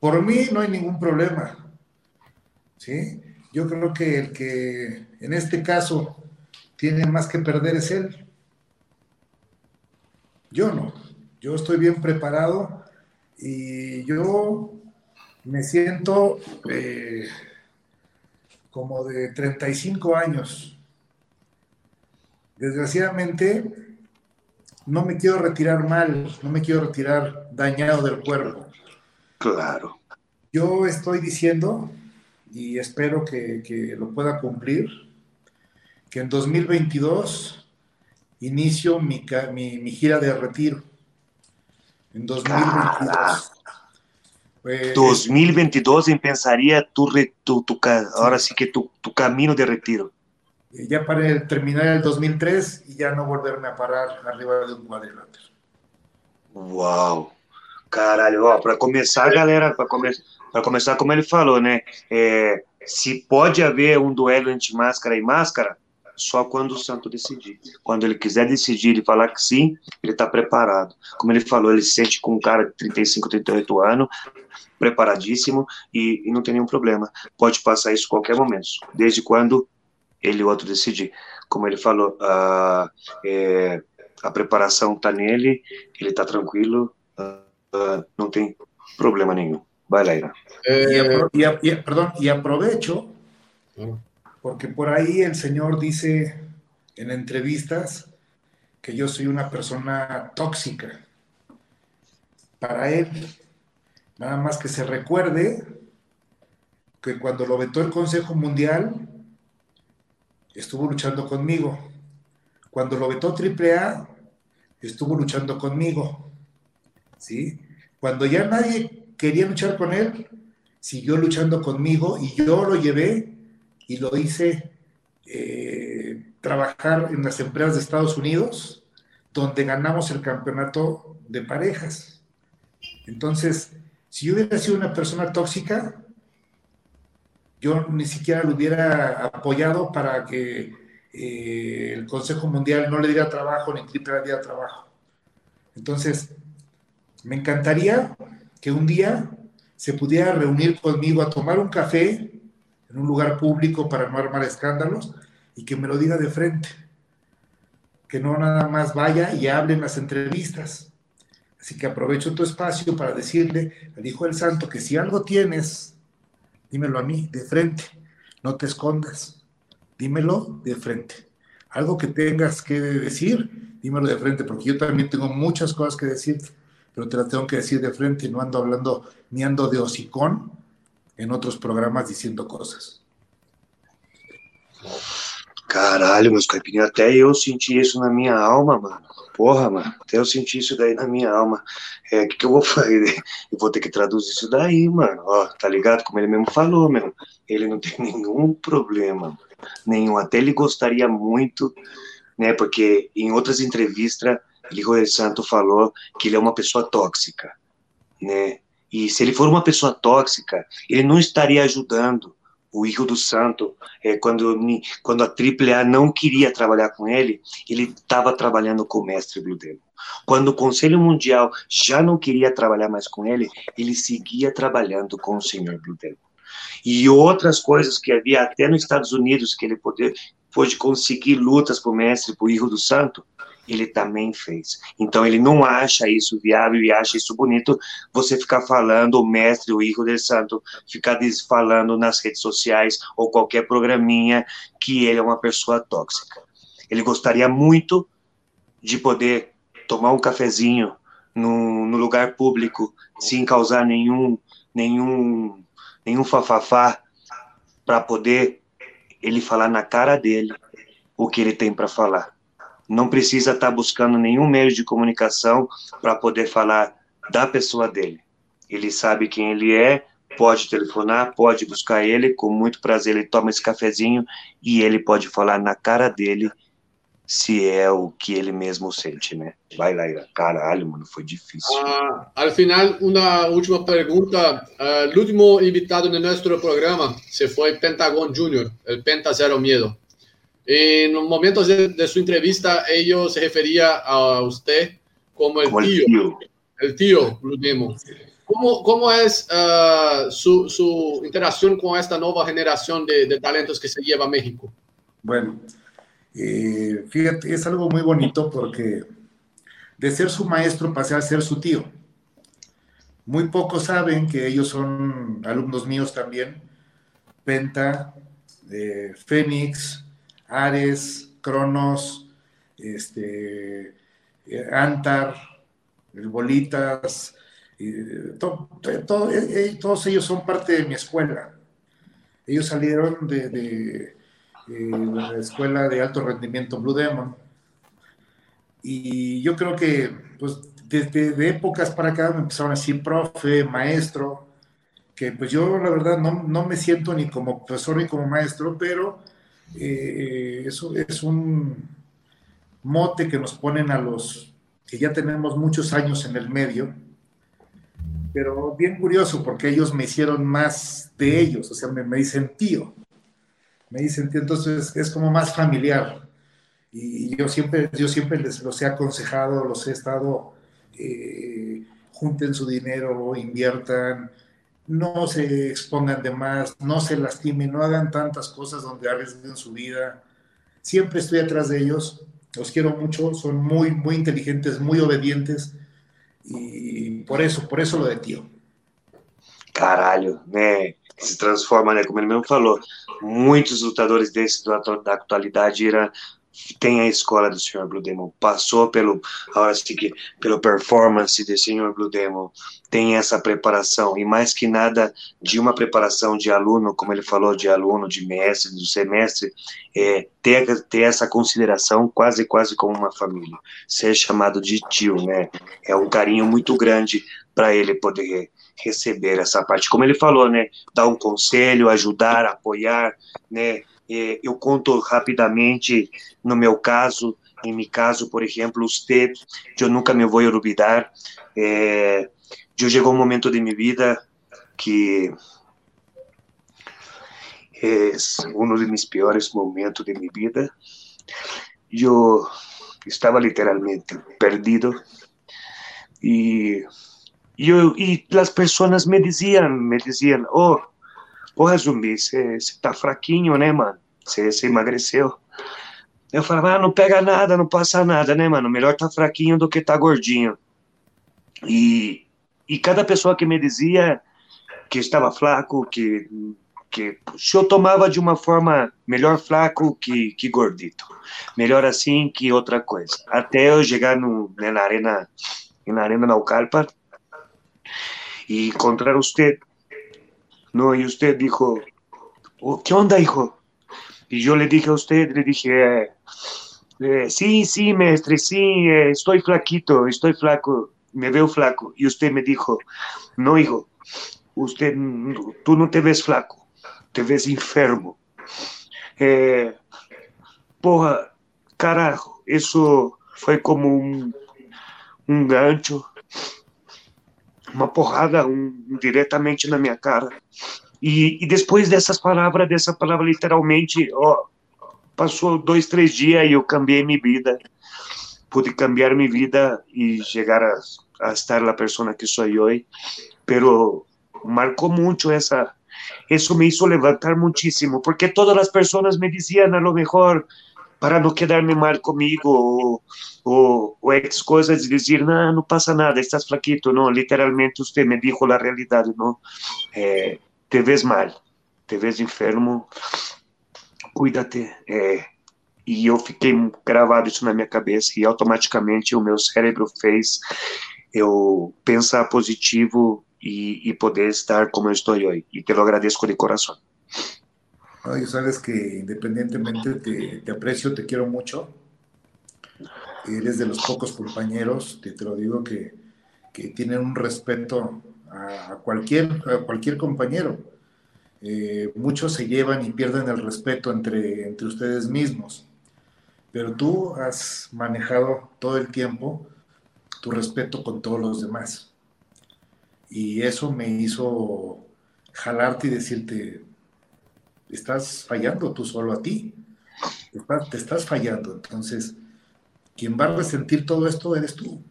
Por mí no hay ningún problema. ¿Sí? Yo creo que el que en este caso tiene más que perder es él. Yo no. Yo estoy bien preparado y yo me siento eh, como de 35 años. Desgraciadamente, no me quiero retirar mal, no me quiero retirar dañado del cuerpo. Claro. Yo estoy diciendo, y espero que, que lo pueda cumplir, que en 2022 inicio mi, mi, mi gira de retiro. En 2022. 2022 empezaría tu, tu, tu, ahora sí que tu, tu camino de retiro. Ya para terminar el 2003 y ya no volverme a parar arriba de un cuadrilátero. Uau! Caralho, ó, para começar, galera, para come começar, como ele falou, né? É, se pode haver um duelo entre máscara e máscara, só quando o santo decidir. Quando ele quiser decidir e falar que sim, ele está preparado. Como ele falou, ele se sente com um cara de 35, 38 anos, preparadíssimo e, e não tem nenhum problema. Pode passar isso a qualquer momento, desde quando ele e o outro decidir. Como ele falou, a, é, a preparação está nele, ele está tranquilo, uh, não tem problema nenhum. Vai lá, Ira. Eh, y, y, y, perdón, y aprovecho porque por ahí el Señor dice en entrevistas que yo soy una persona tóxica. Para Él, nada más que se recuerde que cuando lo vetó el Consejo Mundial, estuvo luchando conmigo. Cuando lo vetó AAA, estuvo luchando conmigo. ¿Sí? Cuando ya nadie quería luchar con él, siguió luchando conmigo y yo lo llevé y lo hice eh, trabajar en las empresas de Estados Unidos, donde ganamos el campeonato de parejas. Entonces, si yo hubiera sido una persona tóxica, yo ni siquiera lo hubiera apoyado para que eh, el Consejo Mundial no le diera trabajo ni triple le diera trabajo. Entonces, me encantaría que un día se pudiera reunir conmigo a tomar un café en un lugar público para no armar escándalos y que me lo diga de frente. Que no nada más vaya y hable en las entrevistas. Así que aprovecho tu espacio para decirle al Hijo del Santo que si algo tienes, dímelo a mí, de frente. No te escondas. Dímelo de frente. Algo que tengas que decir, dímelo de frente, porque yo también tengo muchas cosas que decir, pero te las tengo que decir de frente. No ando hablando ni ando de hocicón, en otros programas diciendo cosas. Caralho, meus caipinhos, até eu senti isso na minha alma, mano. Porra, mano, até eu senti isso daí na minha alma. É, o que, que eu vou *laughs* fazer? Eu vou ter que traduzir isso daí, mano. Ó, tá ligado? Como ele mesmo falou, meu. Ele não tem *laughs* nenhum problema, nenhum. Até ele gostaria muito, né? Porque em outras entrevistas, Roel Santo, falou que ele é uma pessoa tóxica, né? E se ele for uma pessoa tóxica, ele não estaria ajudando o Hijo do Santo, é, quando, quando a AAA não queria trabalhar com ele, ele estava trabalhando com o mestre Blue Demon. Quando o Conselho Mundial já não queria trabalhar mais com ele, ele seguia trabalhando com o senhor Blue Demon. E outras coisas que havia até nos Estados Unidos, que ele pôde, pôde conseguir lutas para o mestre, para o Hijo do Santo, ele também fez. Então ele não acha isso viável e acha isso bonito você ficar falando, o mestre, o Hijo del Santo, ficar falando nas redes sociais ou qualquer programinha que ele é uma pessoa tóxica. Ele gostaria muito de poder tomar um cafezinho no, no lugar público sem causar nenhum nenhum nenhum fafafá para poder ele falar na cara dele o que ele tem para falar não precisa estar tá buscando nenhum meio de comunicação para poder falar da pessoa dele. Ele sabe quem ele é, pode telefonar, pode buscar ele, com muito prazer ele toma esse cafezinho e ele pode falar na cara dele se é o que ele mesmo sente, né? Vai lá, caralho, mano, foi difícil. Uh, al final, uma última pergunta. Uh, el último invitado no nosso programa se foi Pentagon Jr., el Penta Zero Miedo. En los momentos de, de, su entrevista, ellos se refería a usted como el, como tío, el tío, el tío Blue Demon. ¿Cómo, cómo es uh, su, su, interacción con esta nueva generación de, de, talentos que se lleva a México? Bueno, eh, fíjate, es algo muy bonito porque de ser su maestro pasé a ser su tío. Muy pocos saben que ellos son alumnos míos también. Penta, eh, Fénix, Ares, Cronos, este, Antar, Bolitas, eh, eh, todos ellos son parte de mi escuela. Ellos salieron de, eh, la escuela de alto rendimiento Blue Demon. Y yo creo que pues, desde de épocas para acá me empezaron a decir profe, maestro, que pues yo la verdad no, no me siento ni como profesor ni como maestro, pero eh, eso es un mote que nos ponen a los que ya tenemos muchos años en el medio, pero bien curioso porque ellos me hicieron más de ellos, o sea, me, dicen tío, me dicen tío, entonces es como más familiar. Y yo siempre, yo siempre les los he aconsejado, los he estado, eh, junten su dinero, inviertan, no se expongan de más, no se lastimen, no hagan tantas cosas donde arriesguen su vida. Siempre estoy atrás de ellos, los quiero mucho, son muy, muy inteligentes, muy obedientes y por eso, por eso lo de tío. Caralho, né? Se transforma, né? Como ele mesmo falou, muitos lutadores desses da, da atualidade era tem a escola do Sr. Blue Demon, passou pelo, que, pelo performance do Sr. Blue Demon, tem essa preparação, e mais que nada de uma preparação de aluno, como ele falou, de aluno, de mestre, do semestre, é, ter, ter essa consideração quase, quase como uma família, ser chamado de tio, né, é um carinho muito grande para ele poder receber essa parte, como ele falou, né, dar um conselho, ajudar, apoiar, né, eu conto rapidamente, no meu caso, em meu caso, por exemplo, você, eu nunca me vou olvidar. É, eu chegou um momento de minha vida que é um dos meus piores momentos de minha vida. Eu estava literalmente perdido e eu e as pessoas me diziam, me diziam, oh Porra, Zumbi, você tá fraquinho, né, mano? Você emagreceu. Eu falava, ah, não pega nada, não passa nada, né, mano? Melhor tá fraquinho do que tá gordinho. E, e cada pessoa que me dizia que estava flaco, que, que se eu tomava de uma forma melhor flaco que, que gordito, melhor assim que outra coisa. Até eu chegar no, né, na arena, na arena Naucalpa e encontrar você No, y usted dijo, oh, ¿qué onda, hijo? Y yo le dije a usted, le dije, eh, sí, sí, maestre, sí, estoy flaquito, estoy flaco, me veo flaco. Y usted me dijo, no, hijo, usted, tú no te ves flaco, te ves enfermo. Eh, carajo, eso fue como un, un gancho, uma porrada um, diretamente na minha cara. E, e, depois dessas palavras, dessa palavra literalmente, ó, passou dois, três dias e eu cambiei minha vida. Pude cambiar minha vida e chegar a, a estar a pessoa que sou hoje. Pero marcou muito essa. Isso me hizo levantar muchísimo, porque todas as pessoas me diziam, a lo mejor, para não quedarme mal comigo, ou, ou, ou ex coisas, de dizer, não, não passa nada, estás flaquito, não, literalmente você me dijo a realidade, não, é, te ves mal, te ves enfermo, cuídate, é, e eu fiquei gravado isso na minha cabeça e automaticamente o meu cérebro fez eu pensar positivo e, e poder estar como eu estou hoje. E te lo agradeço de coração. Oye, sabes que independientemente te, aprecio, te quiero mucho. Eres de los pocos compañeros, te, te lo digo, que, que, tienen un respeto a, cualquier, a cualquier compañero. Eh, muchos se llevan y pierden el respeto entre, entre ustedes mismos, pero tú has manejado todo el tiempo tu respeto con todos los demás. Y eso me hizo jalarte y decirte, estás fallando tú solo a ti. Te estás fallando. Entonces, quien va a resentir todo esto eres tú.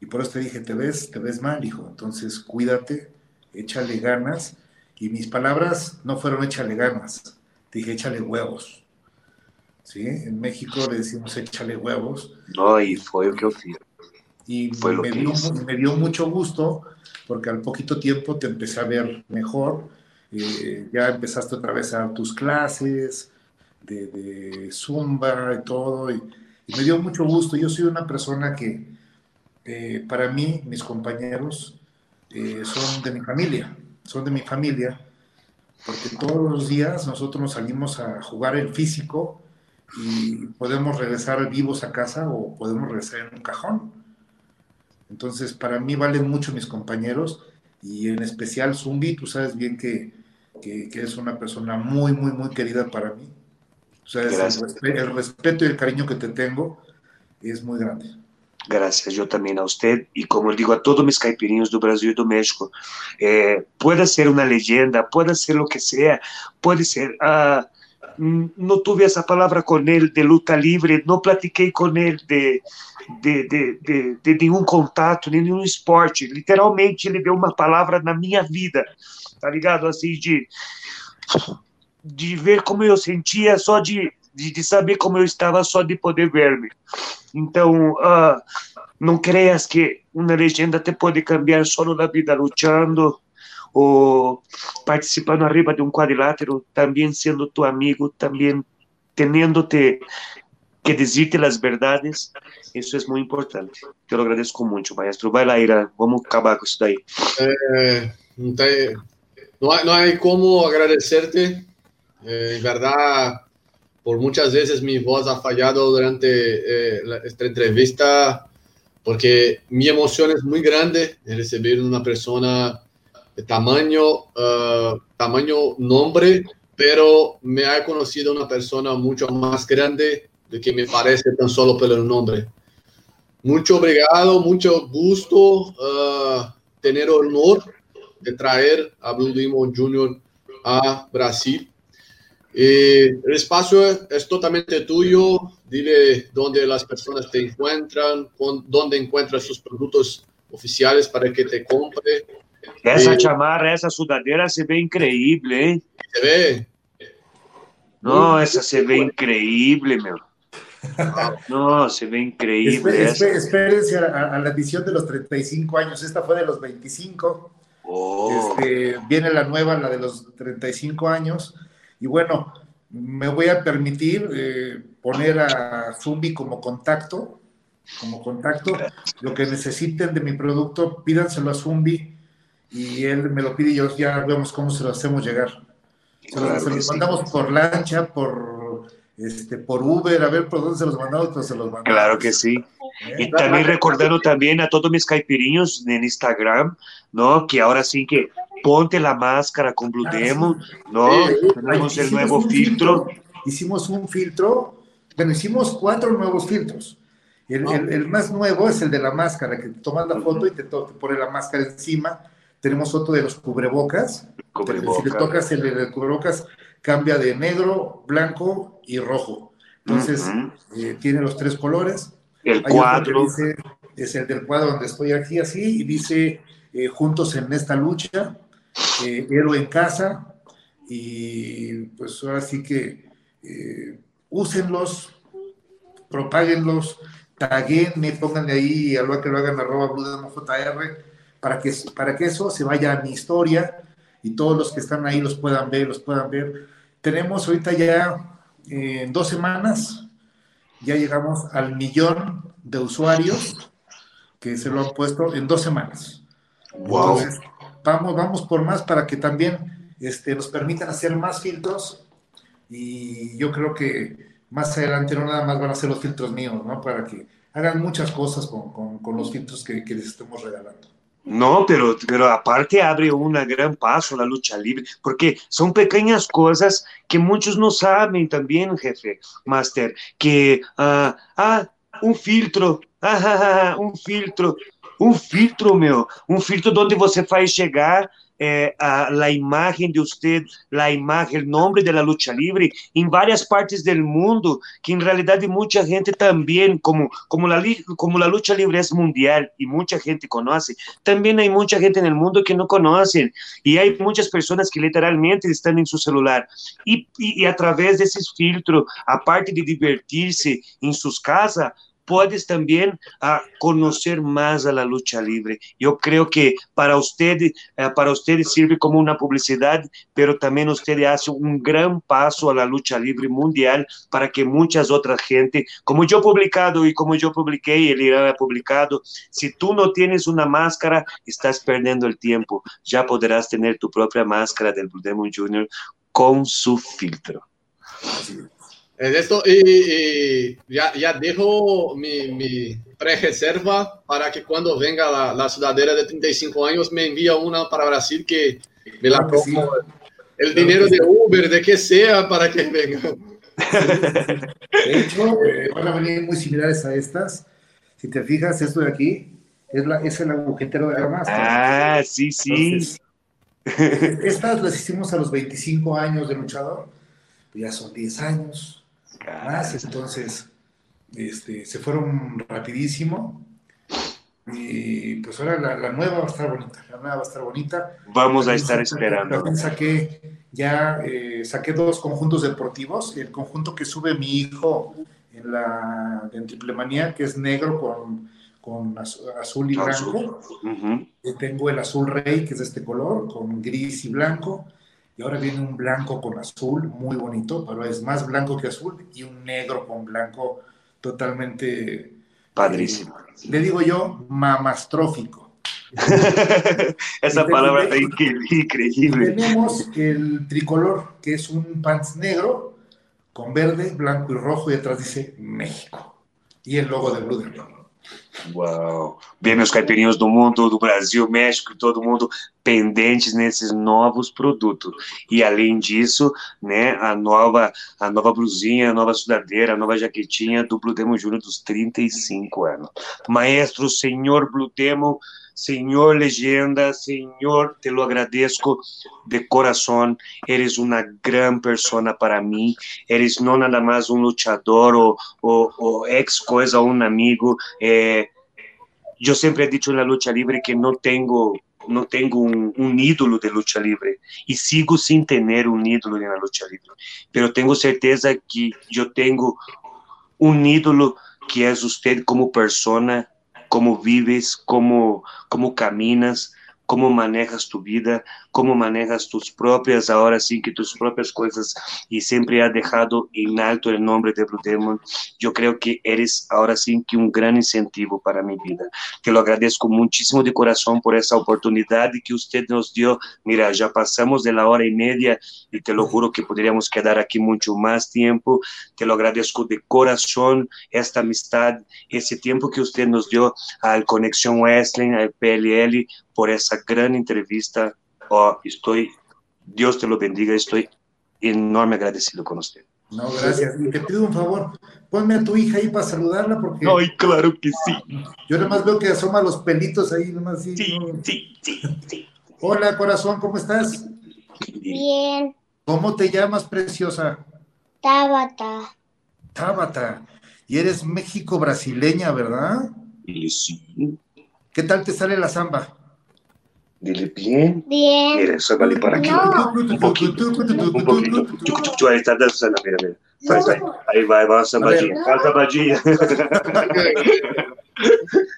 Y por eso te dije, te ves, te ves mal, hijo. Entonces, cuídate, échale ganas. Y mis palabras no fueron échale ganas. Te dije, échale huevos. ¿Sí? En México le decimos échale huevos. No, y fue lo que Y me, dio, me dio mucho gusto porque al poquito tiempo te empecé a ver mejor eh, ya empezaste otra vez a dar tus clases de, zumba y todo, y, me dio mucho gusto. Yo soy una persona que, eh, para mí, mis compañeros eh, son de mi familia, son de mi familia, porque todos los días nosotros nos salimos a jugar el físico y podemos regresar vivos a casa o podemos regresar en un cajón. Entonces, para mí valen mucho mis compañeros y en especial Zumbi, tú sabes bien que, que, que es una persona muy, muy, muy querida para mí. O sea, el, el, respeto y el cariño que te tengo es muy grande. Gracias, yo también a usted y como digo a todos mis caipirinhos do Brasil y do México, eh, puede ser una leyenda, puede ser lo que sea, puede ser, uh, no tuve esa palabra con él de luta libre, no platiquei con él de, de, de, de, de nenhum contato, nenhum esporte. Literalmente, ele deu uma palavra na minha vida, tá ligado? Assim, de, de ver como eu sentia, só de, de, de saber como eu estava, só de poder ver-me. Então, uh, não creias que uma legenda te pode cambiar só na vida lutando ou participando arriba de um quadrilátero, também sendo tu amigo, também teniendo-te que decirte las verdades, eso es muy importante. Te lo agradezco mucho, maestro. Vai lá, Ira, vamos acabar com isso daí. É, não, tem, não, há, não há como agradecerte. É, em verdade, por muitas vezes minha voz ha falhado durante eh, esta entrevista, porque minha emoção é muito grande em receber uma pessoa de tamanho, uh, tamanho nome, pero me ha conocido una persona mucho más grande de que me parece tan solo por el nombre. Mucho obrigado, mucho gusto uh, tener honor de traer a Blue Demon Jr. a Brasil. el espacio es totalmente tuyo. Dile dónde las personas te encuentran, dónde encuentras sus productos oficiales para que te compre. Esa eh, chamarra, esa sudadera se ve increíble, ¿eh? Se ve. No, esa se ve increíble, meu. No, se ve increíble. espérense a, la edición de los 35 años. Esta fue de los 25. Este, viene la nueva, la de los 35 años. Y bueno, me voy a permitir eh, poner a Zumbi como contacto. Como contacto. Lo que necesiten de mi producto, pídanselo a Zumbi. y él me lo pide y yo ya vemos cómo se lo hacemos llegar. Se, los, mandamos por lancha, por, este, por Uber, a ver por dónde se los mandamos, pues se los mandamos. Claro que sí. ¿Eh? Y también recordando también a todos mis caipiriños en Instagram, ¿no? Que ahora sí que ponte la máscara con Blue ah, Demon, ¿no? Tenemos el nuevo filtro. Hicimos un filtro, bueno, hicimos cuatro nuevos filtros. El, el, más nuevo es el de la máscara, que te tomas la foto y te, te pone la máscara encima tenemos otro de los cubrebocas. Si le tocas el de cubrebocas, cambia de negro, blanco y rojo. Entonces, eh, tiene los tres colores. El cuadro. es el del cuadro donde estoy aquí así, y dice eh, Juntos en esta lucha, eh, Héroe en casa, y pues ahora sí que úsenlos, propáguenlos, taguenme, pónganle ahí, algo que lo hagan arroba JR para que, para que eso se vaya a mi historia y todos los que están ahí los puedan ver, los puedan ver. Tenemos ahorita ya eh, en dos semanas, ya llegamos al millón de usuarios que se lo han puesto en dos semanas. Wow. vamos, vamos por más para que también este, nos permitan hacer más filtros y yo creo que más adelante no nada más van a ser los filtros míos, ¿no? Para que hagan muchas cosas con, con, los filtros que, que les estemos regalando. No, pero, pero aparte abre un gran paso la lucha libre, porque son pequeñas cosas que muchos no saben también, jefe, Master, que, ah, ah un filtro, ah, ah, ah, un filtro, un filtro, meu, un filtro donde você faz chegar eh, a, la imagen de usted, la imagen, el nombre de la lucha libre en varias partes del mundo, que en realidad mucha gente también, como, como, la, como la lucha libre es mundial y mucha gente conoce, también hay mucha gente en el mundo que no conocen y hay muchas personas que literalmente están en su celular. Y, y, y a través de ese filtro, aparte de divertirse en sus casas, puedes también a conocer más a la lucha libre. Yo creo que para usted, eh, para usted sirve como una publicidad, pero también usted hace un gran paso a la lucha libre mundial para que muchas otras gente, como yo publicado y como yo publiqué y él ha publicado, si tú no tienes una máscara, estás perdiendo el tiempo. Ya podrás tener tu propia máscara del Blue Demon Jr. con su filtro. Esto, y, ya, ya, dejo mi, mi pre-reserva para que cuando venga la, la, ciudadera de 35 años me envíe una para Brasil que me la como el dinero de Uber, de que sea, para que venga. De hecho, eh, van a venir muy similares a estas. Si te fijas, esto de aquí es, la, es el agujetero de la máscara. Ah, sí, sí. estas las hicimos a los 25 años de luchador. Ya son 10 años entonces este, se fueron rapidísimo. Y pues ahora la, nueva va a estar bonita, la nueva va a estar bonita. Vamos a estar esperando. También saqué, ya eh, saqué dos conjuntos deportivos, el conjunto que sube mi hijo en la en Triple Manía, que es negro con, con azul y blanco. Tengo el azul rey, que es de este color, con gris y blanco y ahora viene un blanco con azul, muy bonito, pero es más blanco que azul, y un negro con blanco totalmente... Padrísimo. Eh, le digo yo, mamastrófico. *laughs* Esa palabra está increíble. Tenemos el tricolor, que es un pants negro con verde, blanco y rojo, y detrás dice México. Y el logo de Blue Uau! Ver meus caipirinhos do mundo, do Brasil, México todo mundo pendentes nesses novos produtos. E além disso, né, a nova a nova blusinha, a nova sudadeira, a nova jaquetinha do Blue Demon Júnior dos 35 anos. Maestro, senhor Blue Demon, Señor leyenda, Señor, te lo agradezco de corazón. Eres una gran persona para mí. Eres no nada más un luchador o, o, ex cosa, un amigo. Eh, yo siempre he dicho en la lucha libre que no tengo no tengo un, un, ídolo de lucha libre y sigo sin tener un ídolo en la lucha libre, pero tengo certeza que yo tengo un ídolo que es usted como persona cómo vives, cómo, cómo caminas, cómo manejas tu vida, cómo manejas tus propias, ahora sí que tus propias cosas y siempre has dejado en alto el nombre de Blue Demon. Yo creo que eres ahora sí que un gran incentivo para mi vida. Te lo agradezco muchísimo de corazón por esa oportunidad que usted nos dio. Mira, ya pasamos de la hora y media y te lo juro que podríamos quedar aquí mucho más tiempo. Te lo agradezco de corazón esta amistad, ese tiempo que usted nos dio al Conexión Wrestling, al PLL, por esa gran entrevista. Oh, estoy, Dios te lo bendiga, estoy enorme agradecido con usted. No, gracias. Y te pido un favor, ponme a tu hija ahí para saludarla porque... Ay, claro que sí. Yo nada más veo que asoma los pelitos ahí, nomás sí. Sí, sí, sí, sí. Hola, corazón, ¿cómo estás? Bien. ¿Cómo te llamas, preciosa? Tabata. Tabata. Y eres México brasileña, ¿verdad? Sí. ¿Qué tal te sale la samba? Dile bien. Bien. Mira, eso vale para aquí. No. Un poquito. Un poquito. Chucu, chucu, ahí está danzando, mira, mira. Faz, vai. Ahí va, ahí va a sambadinha. Faz sambadinha.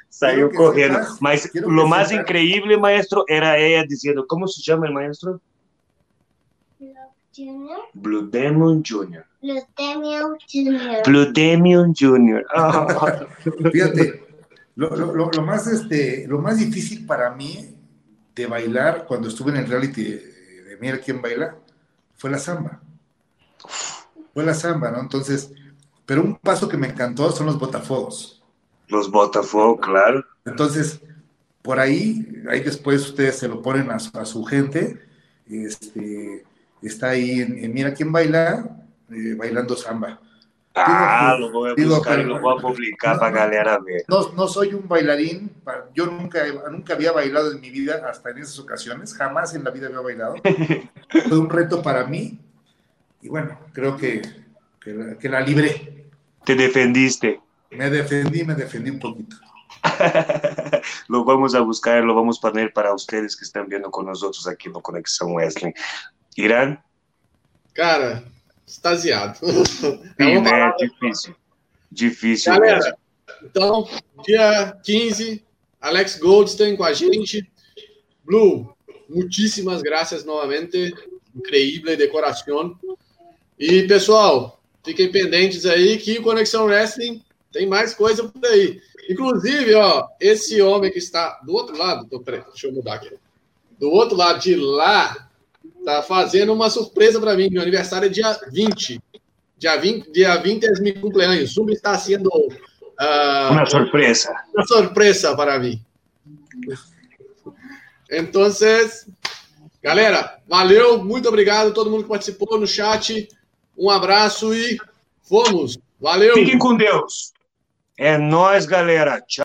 Saiu correndo. Mas o mais incrível, maestro, era ela dizendo, como se chama o maestro? Junior. Blue Demon Jr. Lutemio Junior. Blue Demon Jr. *laughs* Ah. Fíjate, lo- lo- lo más, este, lo más difícil para mí de bailar cuando estuve en el reality de, de Mira quién baila fue la samba. Fue la samba, ¿no? Entonces, pero un paso que me encantó son los botafuegos. Los Botafogo, claro. Entonces, por ahí, ahí después ustedes se lo ponen a, su- a su gente. Este, está ahí en, en Mira quién baila, eh, bailando samba. Ah, lo vou digo, buscar pero- lo vou publicar para a galera ver. No, no soy un bailarín, yo nunca, nunca había bailado en mi vida hasta en esas ocasiones, jamás en la vida había bailado. *laughs* Fue un reto para mí y bueno, creo que, que, la, que la libré. Te defendiste. Me defendí, me defendí un poquito. *laughs* lo vamos a buscar, lo vamos a poner para ustedes que están viendo con nosotros aquí no Conexão Wesley. Irán, Cara, extasiado. sim, Vamos né? falar- Difícil. Difícil. Galera, mesmo. então, dia 15, Alex Goldstein com a gente. Blue, muitíssimas graças novamente. Increíble decoração. E, pessoal, fiquem pendentes aí que o Conexão Wrestling tem mais coisa por aí. Inclusive, ó, esse homem que está do outro lado, tô, peraí, deixa eu mudar aqui. Do outro lado de lá, tá fazendo uma surpresa para mim. Meu aniversário é dia 20. Dia 20, dia 20 é meu cumpleaños. Zoom está sendo ah, Uma surpresa. uma surpresa para mim. Então, galera, valeu, muito obrigado a todo mundo que participou no chat. Um abraço e fomos. Valeu! Fiquem com Deus. É nós, galera. Tchau.